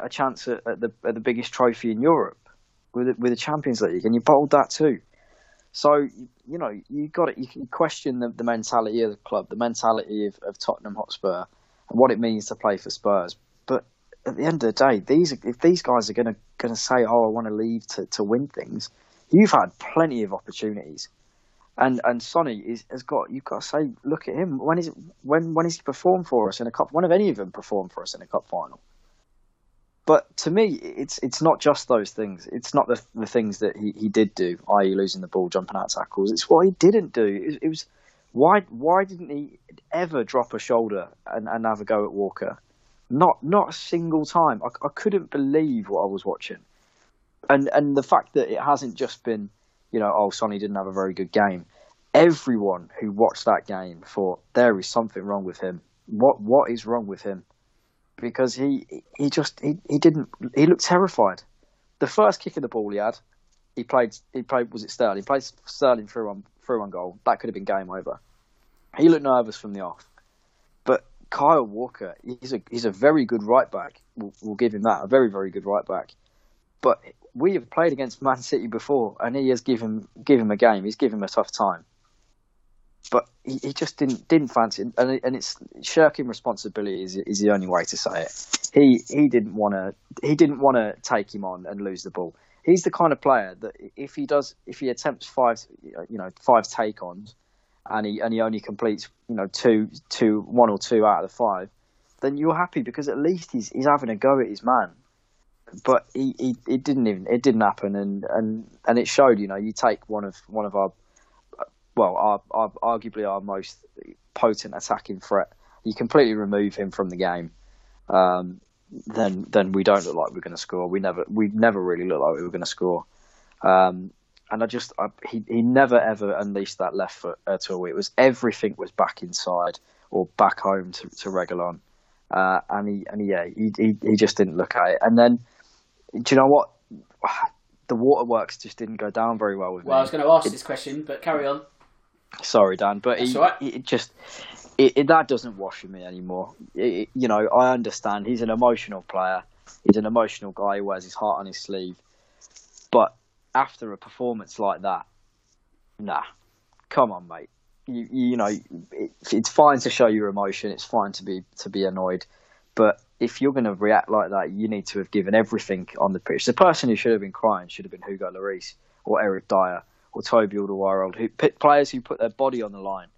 a chance at, at the at the biggest trophy in Europe with the, with the Champions League, and you bottled that too. So you know you got it. You can question the, the mentality of the club, the mentality of, of Tottenham Hotspur, and what it means to play for Spurs. But at the end of the day, these if these guys are going to going to say, "Oh, I want to leave to, to win things," you've had plenty of opportunities, and and Sonny is, has got. You've got to say, look at him. When is when when has he performed for us in a cup? When have any of them performed for us in a cup final? But to me, it's it's not just those things. It's not the the things that he, he did do, i.e., losing the ball, jumping out tackles. It's what he didn't do. It, it was why why didn't he ever drop a shoulder and, and have a go at Walker? Not not a single time. I, I couldn't believe what I was watching, and and the fact that it hasn't just been, you know, oh Sonny didn't have a very good game. Everyone who watched that game thought there is something wrong with him. What what is wrong with him? Because he he just he, he didn't he looked terrified. The first kick of the ball he had, he played he played was it Sterling? He played Sterling through one through one goal. That could have been game over. He looked nervous from the off. But Kyle Walker, he's a he's a very good right back. We'll, we'll give him that, a very very good right back. But we have played against Man City before, and he has given give him a game. He's given him a tough time but he, he, just didn't didn't fancy it, and, and it's shirking responsibility is, is the only way to say it. He he didn't want to he didn't want to take him on and lose the ball. He's the kind of player that if he does if he attempts five you know five take ons and he and he only completes you know two two one or two out of the five, then you're happy because at least he's he's having a go at his man. But he, he it didn't even it didn't happen and, and, and it showed you know you take one of one of our well, our, our, arguably our most potent attacking threat. You completely remove him from the game, um, then then we don't look like we're going to score. We never we never really looked like we were going to score. Um, and I just I, he he never ever unleashed that left foot at all. It was everything was back inside or back home to, to Reguilón. Uh, and he and he, yeah he, he he just didn't look at it. And then do you know what? The waterworks just didn't go down very well with well, me. Well, I was going to ask it, this question, but carry on. Sorry, Dan, but he, right. it just it, it, that doesn't wash with me anymore. It, you know, I understand he's an emotional player. He's an emotional guy who wears his heart on his sleeve. But after a performance like that, nah, come on, mate. You, you know, it, it's fine to show your emotion. It's fine to be to be annoyed, but if you're going to react like that, you need to have given everything on the pitch. The person who should have been crying should have been Hugo Lloris or Eric Dier or Toby Alderweireld, who players who put their body on the line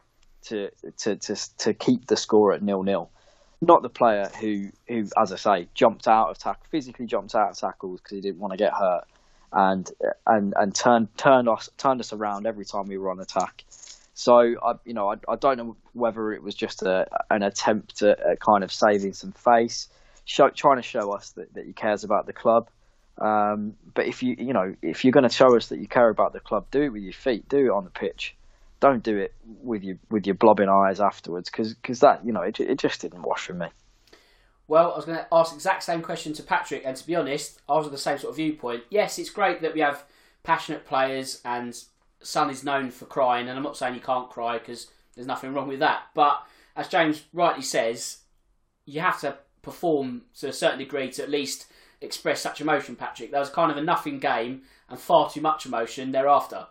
to to to, to keep the score at nil nil. Not the player who, who, as I say, jumped out of tackle, physically jumped out of tackles because he didn't want to get hurt, and and and turned turned us turned us around every time we were on attack. So I, you know, I, I don't know whether it was just a, an attempt at, at kind of saving some face, show, trying to show us that, that he cares about the club, um, but if you you know if you're going to show us that you care about the club, do it with your feet, do it on the pitch. Don't do it with your with your blobbing eyes afterwards, because that you know it, it just didn't wash for me. Well, I was going to ask the exact same question to Patrick, and to be honest, I was of the same sort of viewpoint. Yes, it's great that we have passionate players, and Son is known for crying, and I'm not saying he can't cry because there's nothing wrong with that. But as James rightly says, you have to perform to a certain degree to at least express such emotion, Patrick. That was kind of a nothing game and far too much emotion thereafter.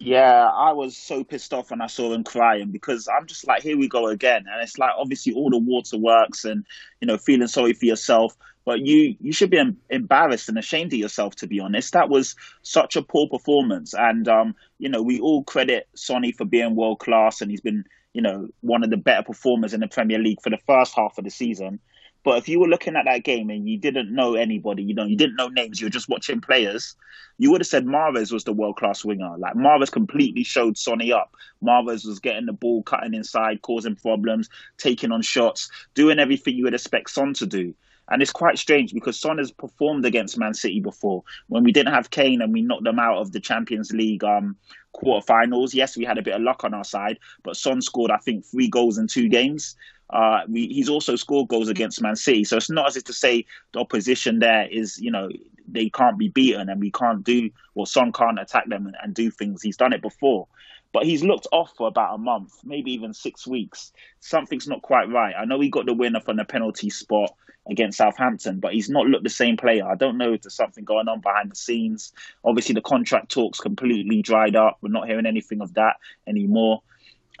Yeah, I was so pissed off when I saw them crying because I'm just like, here we go again. And it's like, obviously, all the waterworks and, you know, feeling sorry for yourself. But you you should be embarrassed and ashamed of yourself, to be honest. That was such a poor performance, and um, you know we all credit Sonny for being world class, and he's been you know one of the better performers in the Premier League for the first half of the season. But if you were looking at that game and you didn't know anybody, you know, you didn't know names, you were just watching players, you would have said Mahrez was the world class winger. Like Mahrez completely showed Sonny up. Mahrez was getting the ball, cutting inside, causing problems, taking on shots, doing everything you would expect Son to do. And it's quite strange because Son has performed against Man City before. When we didn't have Kane and we knocked them out of the Champions League um, quarterfinals, yes, we had a bit of luck on our side, but Son scored, I think, three goals in two games. Uh, we, he's also scored goals against Man City. So it's not as if to say the opposition there is, you know, they can't be beaten and we can't do, well, Son can't attack them and, and do things. He's done it before. But he's looked off for about a month, maybe even six weeks. Something's not quite right. I know he got the winner from the penalty spot against Southampton, but he's not looked the same player. I don't know if there's something going on behind the scenes. Obviously, the contract talks completely dried up. We're not hearing anything of that anymore.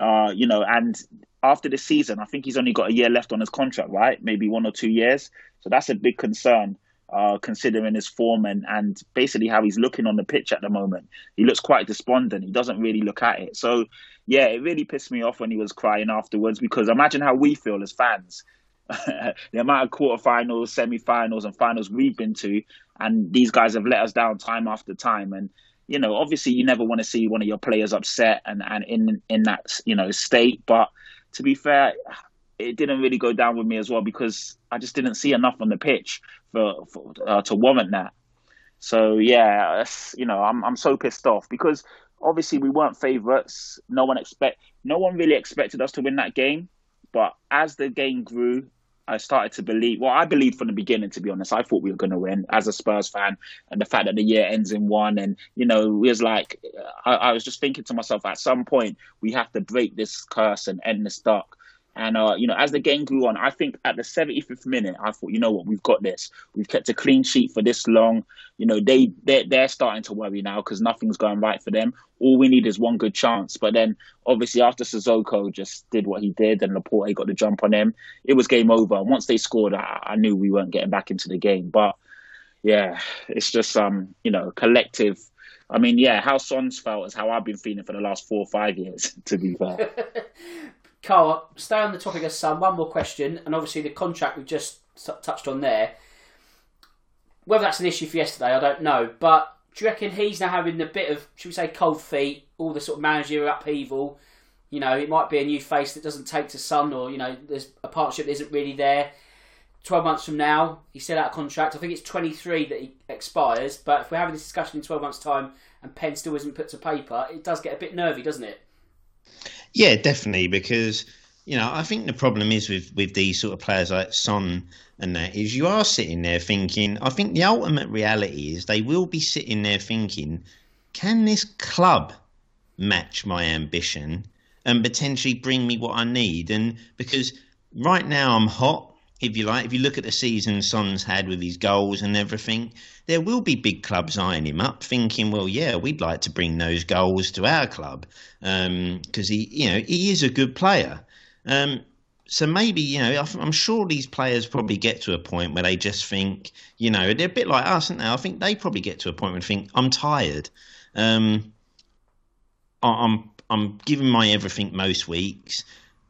Uh, you know, and after the season, I think he's only got a year left on his contract, right? Maybe one or two years. So that's a big concern, uh, considering his form and, and basically how he's looking on the pitch at the moment. He looks quite despondent. He doesn't really look at it. So, yeah, it really pissed me off when he was crying afterwards because imagine how we feel as fans. the amount of quarterfinals, semi-finals, and finals we've been to, and these guys have let us down time after time. And you know, obviously, you never want to see one of your players upset and and in in that you know state. But to be fair, it didn't really go down with me as well because I just didn't see enough on the pitch for, for uh, to warrant that. So yeah, you know, I'm I'm so pissed off because obviously we weren't favourites. No one expect no one really expected us to win that game. But as the game grew, I started to believe. Well, I believed from the beginning, to be honest. I thought we were going to win as a Spurs fan, and the fact that the year ends in one, and you know, it was like I, I was just thinking to myself, at some point we have to break this curse and end this dark and uh, you know, as the game grew on, I think at the 75th minute, I thought, you know what, we've got this. We've kept a clean sheet for this long. You know, they they're, they're starting to worry now because nothing's going right for them. All we need is one good chance. But then, obviously, after Sissoko just did what he did and Laporte got the jump on him, it was game over. Once they scored, I, I knew we weren't getting back into the game. But yeah, it's just um, you know, collective. I mean, yeah, how Son's felt is how I've been feeling for the last four or five years. To be fair. Carl, stay on the topic of Son. One more question, and obviously the contract we've just touched on there. Whether that's an issue for yesterday, I don't know. But do you reckon he's now having a bit of, should we say, cold feet, all the sort of managerial upheaval? You know, it might be a new face that doesn't take to Son, or, you know, there's a partnership that isn't really there. 12 months from now, he's still out of contract. I think it's 23 that he expires. But if we're having this discussion in 12 months' time and pen still isn't put to paper, it does get a bit nervy, doesn't it? Yeah, definitely, because you know I think the problem is with with these sort of players like Son and that is you are sitting there thinking. I think the ultimate reality is they will be sitting there thinking, can this club match my ambition and potentially bring me what I need? And because right now I'm hot if you like, if you look at the season Son's had with his goals and everything, there will be big clubs eyeing him up, thinking, well, yeah, we'd like to bring those goals to our club because um, he, you know, he is a good player. Um, so maybe you know, I'm sure these players probably get to a point where they just think, you know, they're a bit like us, aren't they? I think they probably get to a point where they think, I'm tired. Um, I'm I'm giving my everything most weeks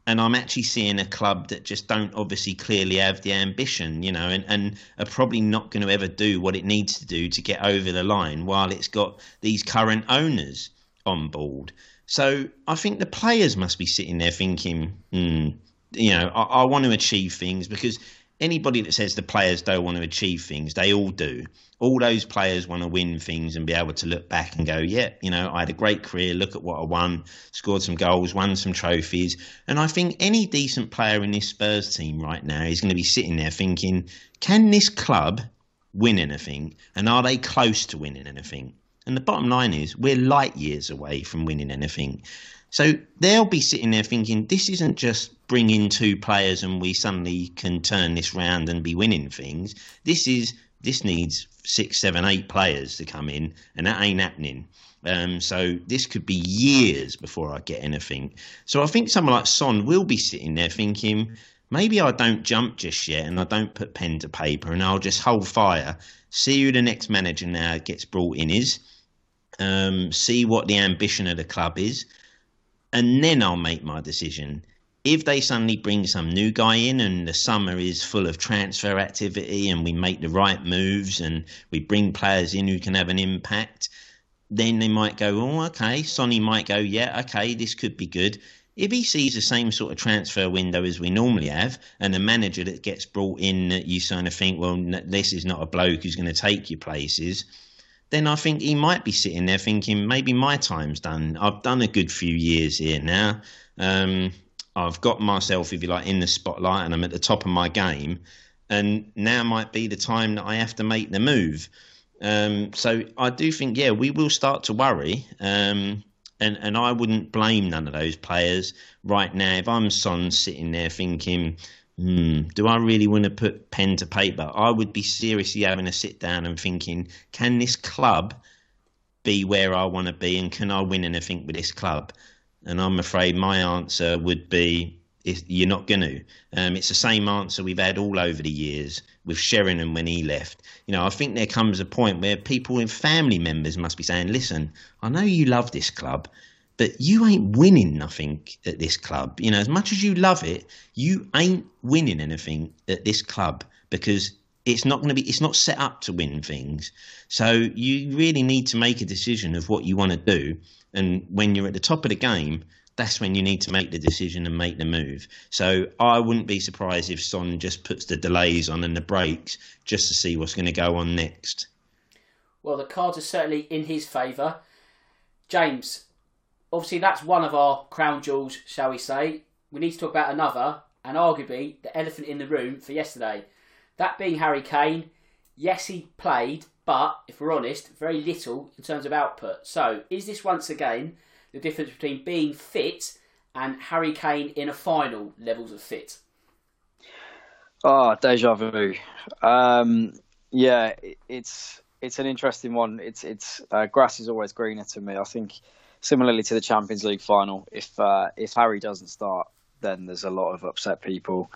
and I'm actually seeing a club that just don't obviously clearly have the ambition, you know, and, and are probably not going to ever do what it needs to do to get over the line while it's got these current owners on board. So I think the players must be sitting there thinking, hmm, you know, I, I want to achieve things because anybody that says the players don't want to achieve things, they all do. All those players want to win things and be able to look back and go, yeah, you know, I had a great career. Look at what I won, scored some goals, won some trophies. And I think any decent player in this Spurs team right now is going to be sitting there thinking, can this club win anything? And are they close to winning anything? And the bottom line is, we're light years away from winning anything. So they'll be sitting there thinking, this isn't just bring in two players and we suddenly can turn this round and be winning things. This is this needs six, seven, eight players to come in, and that ain't happening. Um, so this could be years before I get anything. So I think someone like Son will be sitting there thinking, maybe I don't jump just yet and I don't put pen to paper and I'll just hold fire, see who the next manager now gets brought in is, um, see what the ambition of the club is, and then I'll make my decision. If they suddenly bring some new guy in and the summer is full of transfer activity and we make the right moves and we bring players in who can have an impact, then they might go, oh, okay. Sonny might go, yeah, okay, this could be good if he sees the same sort of transfer window as we normally have, and a manager that gets brought in that you kind of think, well, this is not a bloke who's going to take you places, then I think he might be sitting there thinking, maybe my time's done. I've done a good few years here now. Um, I've got myself, if you like, in the spotlight, and I'm at the top of my game. And now might be the time that I have to make the move. Um, so I do think, yeah, we will start to worry. Um, and and I wouldn't blame none of those players right now. If I'm Son sitting there thinking, hmm, do I really want to put pen to paper? I would be seriously having a sit down and thinking, can this club be where I want to be, and can I win anything with this club? And I'm afraid my answer would be you're not going to. Um, it's the same answer we've had all over the years with Sheringham when he left. You know, I think there comes a point where people and family members must be saying, listen, I know you love this club, but you ain't winning nothing at this club. You know, as much as you love it, you ain't winning anything at this club because it's not going to be it's not set up to win things so you really need to make a decision of what you want to do and when you're at the top of the game that's when you need to make the decision and make the move. So I wouldn't be surprised if Son just puts the delays on and the brakes just to see what's going to go on next. Well, the cards are certainly in his favour. James, obviously that's one of our crown jewels, shall we say. We need to talk about another, and arguably the elephant in the room for yesterday. That being Harry Kane. Yes, he played, but if we're honest, very little in terms of output. So, is this once again the difference between being fit and Harry Kane in a final levels of fit? Oh, deja vu. Um, yeah, it's it's an interesting one. It's it's uh, grass is always greener to me. I think similarly to the Champions League final, if uh, if Harry doesn't start, then there's a lot of upset people.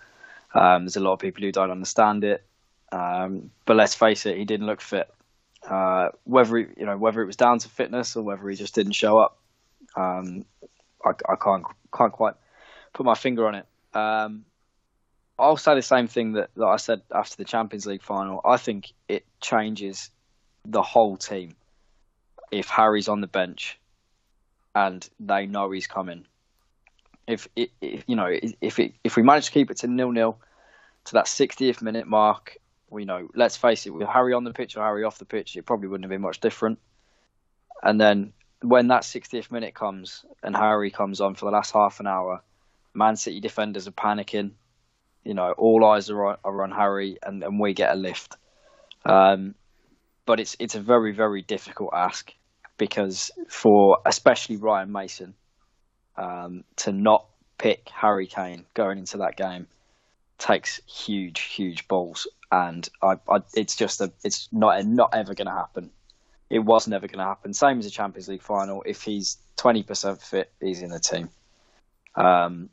Um, there's a lot of people who don't understand it. Um, but let's face it, he didn't look fit. Uh, whether he, you know whether it was down to fitness or whether he just didn't show up, um, I, I, can't can't quite put my finger on it. Um, I'll say the same thing that, that I said after the Champions League final. I think it changes the whole team if Harry's on the bench and they know he's coming. If, if you know if it, if we manage to keep it to nil nil to that 60th minute mark, we know. Let's face it, with Harry on the pitch or Harry off the pitch, it probably wouldn't have been much different. And then when that 60th minute comes and Harry comes on for the last half an hour, Man City defenders are panicking. You know, all eyes are on, are on Harry, and, and we get a lift. Um, but it's it's a very very difficult ask because for especially Ryan Mason um, to not pick Harry Kane going into that game takes huge huge balls, and I, I, it's just a it's not not ever going to happen it was never going to happen. Same as a Champions League final. If he's 20% fit, he's in the team. Um,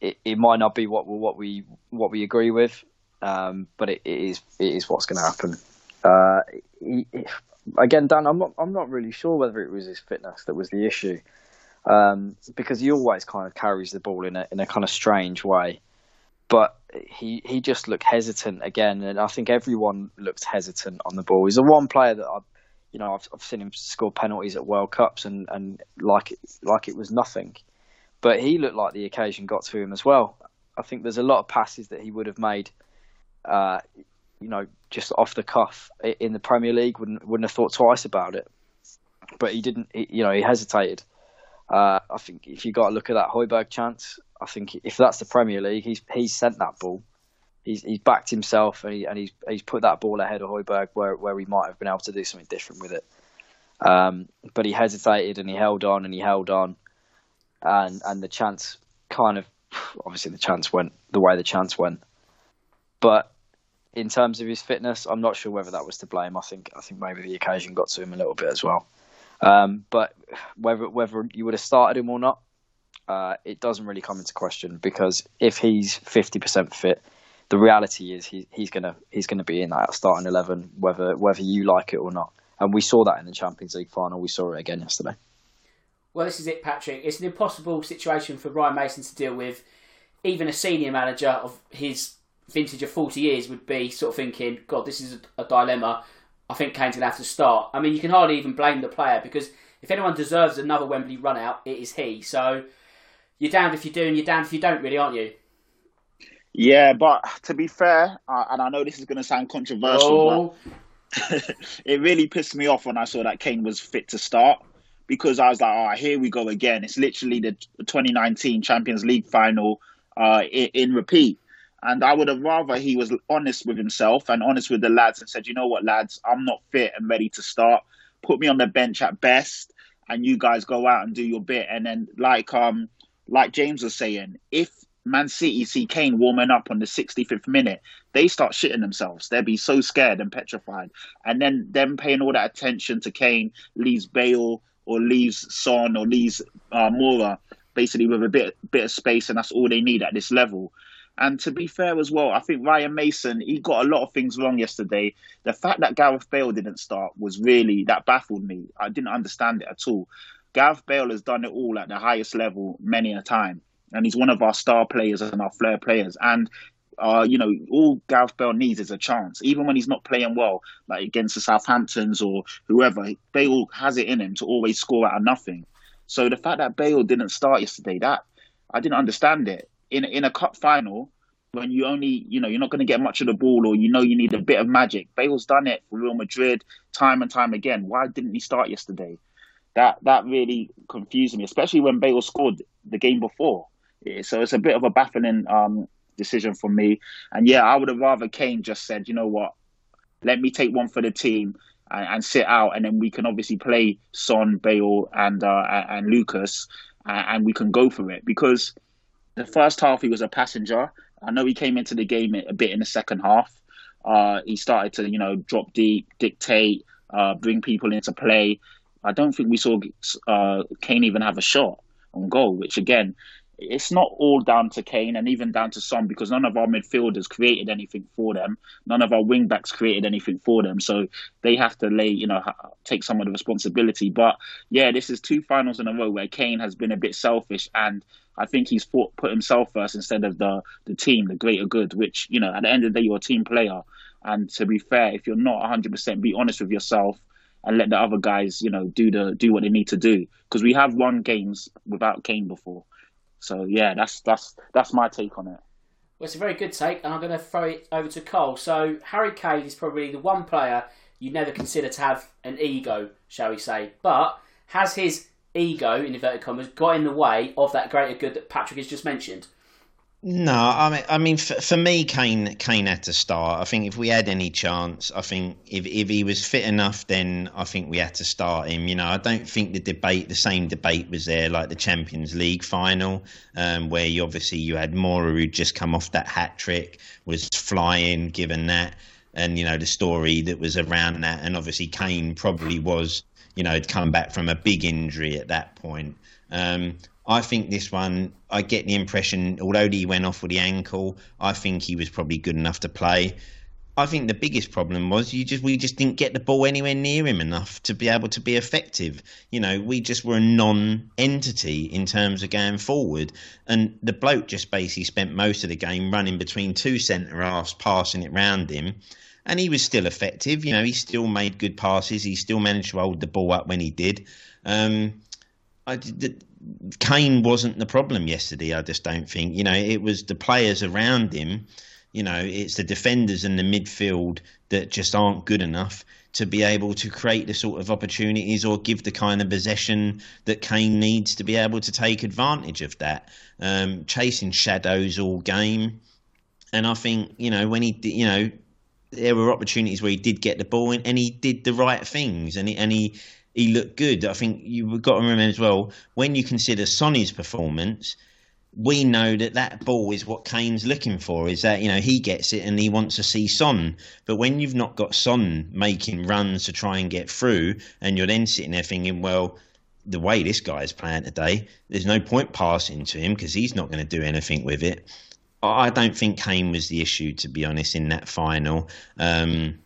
it, it might not be what what we what we agree with, um, but it, it is it is what's going to happen. Uh, he, again, Dan, I'm not I'm not really sure whether it was his fitness that was the issue, um, because he always kind of carries the ball in a in a kind of strange way, but he he just looked hesitant again, and I think everyone looked hesitant on the ball. He's the one player that I you know, I've, I've seen him score penalties at World Cups and, and like like it was nothing. But he looked like the occasion got to him as well. I think there's a lot of passes that he would have made, uh, you know, just off the cuff in the Premier League. wouldn't wouldn't have thought twice about it. But he didn't. He, you know, he hesitated. Uh, I think if you got to look at that Højbjerg chance, I think if that's the Premier League, he's he's sent that ball he's he's backed himself and, he, and he's he's put that ball ahead of Højbjerg where where he might have been able to do something different with it. Um, but he hesitated and he held on and he held on, and and the chance kind of obviously the chance went the way the chance went. But in terms of his fitness, I'm not sure whether that was to blame. I think I think maybe the occasion got to him a little bit as well. Um, but whether whether you would have started him or not, uh, it doesn't really come into question because if he's fifty percent fit, the reality is he, he's gonna he's gonna be in that starting eleven, whether whether you like it or not. And we saw that in the Champions League final. We saw it again yesterday. Well, this is it, Patrick. It's an impossible situation for Ryan Mason to deal with. Even a senior manager of his vintage of 40 years would be sort of thinking, God, this is a, a dilemma. I think Kane's going to have to start. I mean, you can hardly even blame the player because if anyone deserves another Wembley run out, it is he. So you're damned if you do and you're damned if you don't, really, aren't you? Yeah, but to be fair, uh, and I know this is going to sound controversial, oh. it really pissed me off when I saw that Kane was fit to start because I was like, oh, here we go again. It's literally the 2019 Champions League final uh, in, in, repeat. And I would have rather he was honest with himself and honest with the lads and said, you know what, lads, I'm not fit and ready to start. Put me on the bench at best, and you guys go out and do your bit. And then, like um, like James was saying, if Man City see Kane warming up on the 65th minute, they start shitting themselves. They'll be so scared and petrified. And then them paying all that attention to Kane leaves Bale or leaves Son or leaves uh, Moura basically with a bit bit of space, and that's all they need at this level. And to be fair as well, I think Ryan Mason he got a lot of things wrong yesterday. The fact that Gareth Bale didn't start was really that baffled me. I didn't understand it at all. Gareth Bale has done it all at the highest level many a time, and he's one of our star players and our flair players. And uh, you know, all Gareth Bale needs is a chance. Even when he's not playing well, like against the Southamptons or whoever, Bale has it in him to always score out of nothing. So the fact that Bale didn't start yesterday, that I didn't understand it. In in a cup final, when you only, you know, you're not going to get much of the ball, or you know you need a bit of magic. Bale's done it for Real Madrid time and time again. Why didn't he start yesterday? That that really confused me, especially when Bale scored the game before. So it's a bit of a baffling um, decision for me. And yeah, I would have rather Kane just said, you know what, let me take one for the team and, and sit out, and then we can obviously play Son, Bale, and uh, and Lucas, and, and we can go for it because the first half he was a passenger. I know he came into the game a bit in the second half. Uh, he started to, you know, drop deep, dictate, uh, bring people into play. I don't think we saw uh, Kane even have a shot on goal, which again it's not all down to Kane and even down to Son because none of our midfielders created anything for them. None of our wing backs created anything for them. So they have to lay, you know, take some of the responsibility. But yeah, this is two finals in a row where Kane has been a bit selfish and I think he's fought, put himself first instead of the the team, the greater good. Which you know, at the end of the day, you're a team player. And to be fair, if you're not 100%, be honest with yourself and let the other guys, you know, do the do what they need to do. Because we have won games without Kane before. So yeah, that's that's that's my take on it. Well, it's a very good take, and I'm going to throw it over to Cole. So Harry Kane is probably the one player you never consider to have an ego, shall we say? But has his ego, in inverted commas, got in the way of that greater good that Patrick has just mentioned? No, I mean, I mean, for, for me, Kane, Kane had to start. I think if we had any chance, I think if if he was fit enough, then I think we had to start him. You know, I don't think the debate, the same debate, was there like the Champions League final, um, where you obviously you had Moura who'd just come off that hat trick, was flying, given that, and you know the story that was around that, and obviously Kane probably was, you know, had come back from a big injury at that point. Um, I think this one, I get the impression, although he went off with the ankle, I think he was probably good enough to play. I think the biggest problem was you just we just didn't get the ball anywhere near him enough to be able to be effective. You know, we just were a non-entity in terms of going forward, and the bloke just basically spent most of the game running between two centre halves, passing it round him, and he was still effective. You know, he still made good passes. He still managed to hold the ball up when he did. Um, I, the, Kane wasn't the problem yesterday. I just don't think. You know, it was the players around him. You know, it's the defenders in the midfield that just aren't good enough to be able to create the sort of opportunities or give the kind of possession that Kane needs to be able to take advantage of that. Um, chasing shadows all game, and I think you know when he, you know, there were opportunities where he did get the ball and he did the right things and he, and he he looked good. I think you've got to remember as well when you consider Sonny's performance. We know that that ball is what Kane's looking for. Is that you know he gets it and he wants to see Son. But when you've not got Son making runs to try and get through, and you're then sitting there thinking, well, the way this guy is playing today, there's no point passing to him because he's not going to do anything with it. I don't think Kane was the issue, to be honest, in that final. Um,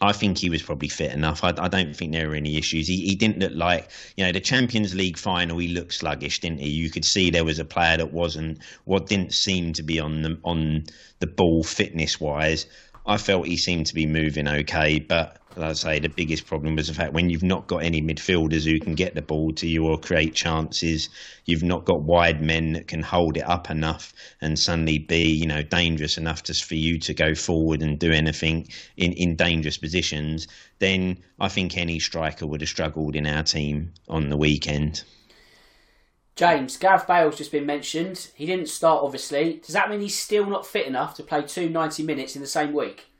I think he was probably fit enough. I, I, don't think there were any issues. He, he didn't look like, you know, the Champions League final. He looked sluggish, didn't he? You could see there was a player that wasn't, what didn't seem to be on the on the ball fitness wise. I felt he seemed to be moving okay, but as I say, the biggest problem was the fact when you've not got any midfielders who can get the ball to you or create chances, you've not got wide men that can hold it up enough and suddenly be, you know, dangerous enough to, for you to go forward and do anything in, in dangerous positions, then I think any striker would have struggled in our team on the weekend. James, Gareth Bale's just been mentioned. He didn't start, obviously. Does that mean he's still not fit enough to play two 90 minutes in the same week?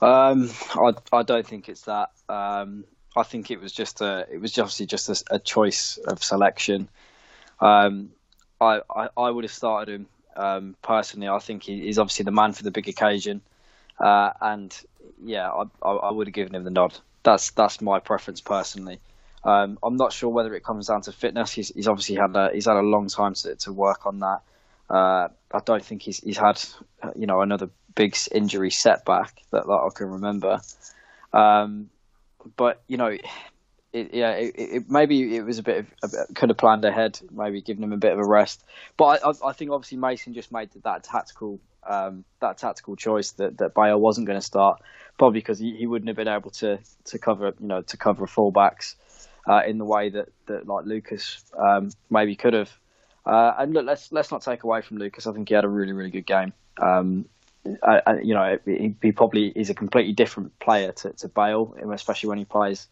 Um, I I don't think it's that. Um, I think it was just a it was obviously just a, a choice of selection. Um, I, I, I would have started him um, personally. I think he, he's obviously the man for the big occasion, uh, and yeah, I, I, would have given him the nod. That's that's my preference personally. Um, I'm not sure whether it comes down to fitness. He's, he's obviously had a, he's had a long time to, to work on that. Uh, I don't think he's he's had you know another big injury setback that, that I can remember. Um, but you know, it, yeah, it, it, maybe it was a bit of a, could have planned ahead, maybe giving him a bit of a rest. But I, I think obviously Mason just made that tactical um, that tactical choice that that Bale wasn't going to start, probably because he, he wouldn't have been able to to cover you know to cover fullbacks uh, in the way that that like Lucas um, maybe could have. Uh, and look, let's let's not take away from Lucas. I think he had a really really good game. Um, I, I, you know, he, probably is a completely different player to, to Bale, especially when he plays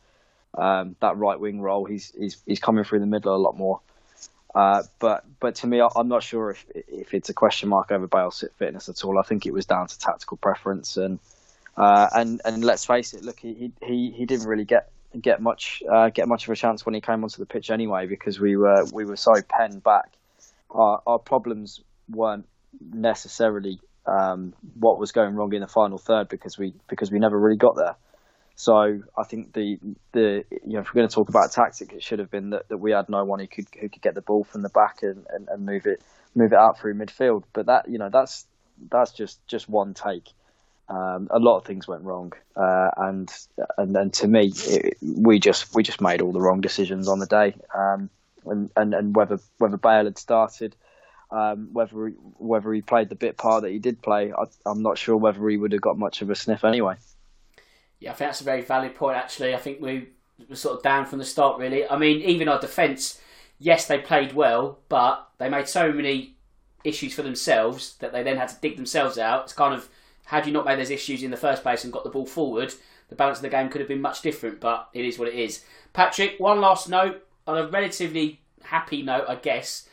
um, that right wing role. He's, he's he's coming through the middle a lot more. Uh, but but to me, I'm not sure if if it's a question mark over Bale's fitness at all. I think it was down to tactical preference and uh, and and let's face it. Look, he he, he didn't really get get much uh, get much of a chance when he came onto the pitch anyway because we were we were so penned back our, our problems weren't necessarily um, what was going wrong in the final third because we because we never really got there. So I think the the you know if we're going to talk about tactic, it should have been that, that we had no one who could who could get the ball from the back and, and, and move it move it out through midfield. But that you know that's that's just just one take. Um, a lot of things went wrong, uh, and and then to me, it, we just we just made all the wrong decisions on the day. Um, and, and, and whether whether Bale had started, um, whether he, whether he played the bit part that he did play, I, am not sure whether he would have got much of a sniff anyway. Yeah, I think that's a very valid point. Actually, I think we were sort of down from the start. Really, I mean, even our defence, yes, they played well, but they made so many issues for themselves that they then had to dig themselves out. It's kind of had you not made those issues in the first place and got the ball forward, the balance of the game could have been much different. But it is what it is. Patrick, one last note on a relatively happy note, I guess.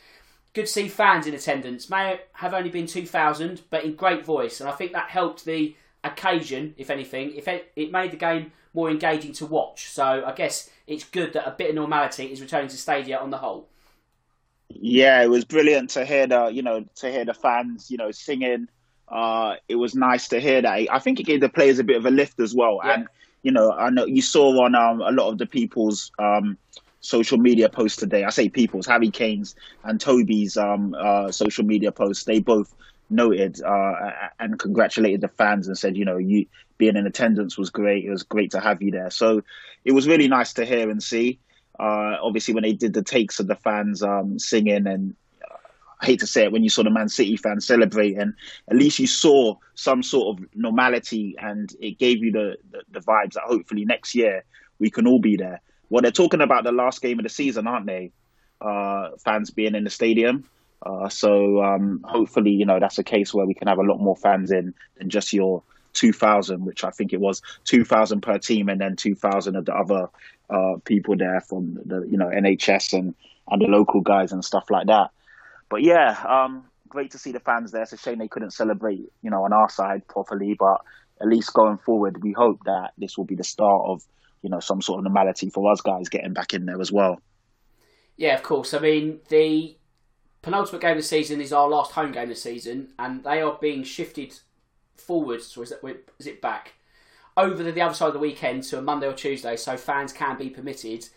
Good to see fans in attendance. May have only been 2,000, but in great voice. And I think that helped the occasion, if anything. If it, it made the game more engaging to watch. So I guess it's good that a bit of normality is returning to Stadia on the whole. Yeah, it was brilliant to hear the you know to hear the fans you know singing. Uh, it was nice to hear that. I think it gave the players a bit of a lift as well. Yeah. And you know, I know you saw on um, a lot of the people's um, social media posts today. I say people's, Harry Kane's and Toby's um, uh, social media posts. They both noted uh, and congratulated the fans and said, you know, you being in attendance was great. It was great to have you there. So it was really nice to hear and see. Uh, obviously, when they did the takes of the fans um, singing and uh, I hate to say it, when you saw the Man City fans celebrating, at least you saw some sort of normality and it gave you the, the, the vibes that hopefully next year we can all be there. Well, they're talking about the last game of the season, aren't they? Uh, fans being in the stadium. Uh, so um, hopefully, you know, that's a case where we can have a lot more fans in than just your 2,000, which I think it was 2,000 per team, and then 2,000 of the other uh, people there from the, you know, NHS and, and the local guys and stuff like that. But yeah, um, great to see the fans there. It's a shame they couldn't celebrate, you know, on our side properly, but at least going forward, we hope that this will be the start of you know some sort of normality for us guys getting back in there as well. Yeah, of course. I mean, the penultimate game of the season is our last home game of the season, and they are being shifted forwards. Or is, that, is it back over to the other side of the weekend to a Monday or Tuesday, so fans can be permitted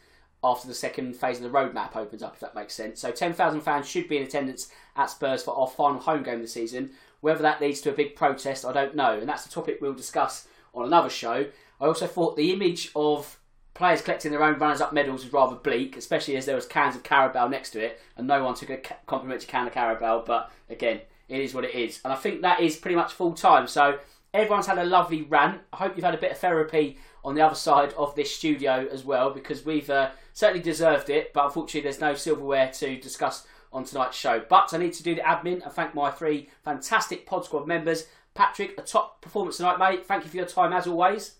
after the second phase of the roadmap opens up, if that makes sense. So 10,000 fans should be in attendance at Spurs for our final home game of the season. Whether that leads to a big protest, I don't know. And that's the topic we'll discuss on another show. I also thought the image of players collecting their own runners-up medals was rather bleak, especially as there was cans of Carabao next to it, and no one took a complimentary can of Carabao. But again, it is what it is, and I think that is pretty much full time. So everyone's had a lovely rant. I hope you've had a bit of therapy on the other side of this studio as well, because we've uh, certainly deserved it. But unfortunately, there's no silverware to discuss on tonight's show. But I need to do the admin and thank my three fantastic Pod Squad members. Patrick, a top performance tonight, mate. Thank you for your time as always.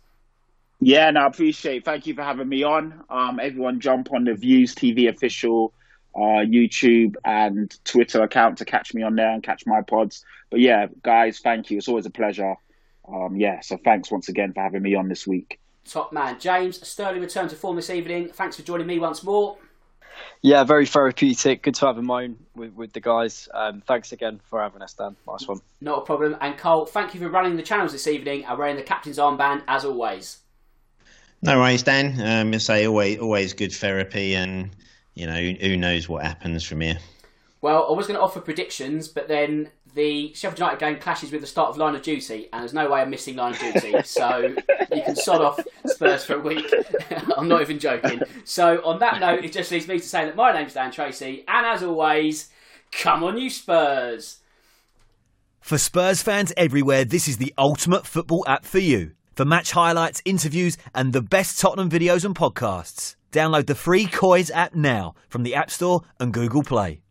Yeah, no, I appreciate. It. Thank you for having me on. Um, everyone, jump on the Views TV official uh, YouTube and Twitter account to catch me on there and catch my pods. But yeah, guys, thank you. It's always a pleasure. Um, yeah, so thanks once again for having me on this week. Top man, James Sterling returned to form this evening. Thanks for joining me once more. Yeah, very therapeutic. Good to have a moan with, with the guys. Um, thanks again for having us, Dan. Nice one. Not a problem. And Cole, thank you for running the channels this evening and wearing the captain's armband as always. No worries, Dan. Um, I say always, always good therapy, and you know who knows what happens from here. Well, I was going to offer predictions, but then the Sheffield United game clashes with the start of Line of Duty, and there's no way I'm missing Line of Duty. so you can sod off Spurs for a week. I'm not even joking. So on that note, it just leaves me to say that my name's Dan Tracy, and as always, come on, you Spurs! For Spurs fans everywhere, this is the ultimate football app for you. For match highlights, interviews, and the best Tottenham videos and podcasts, download the free COYS app now from the App Store and Google Play.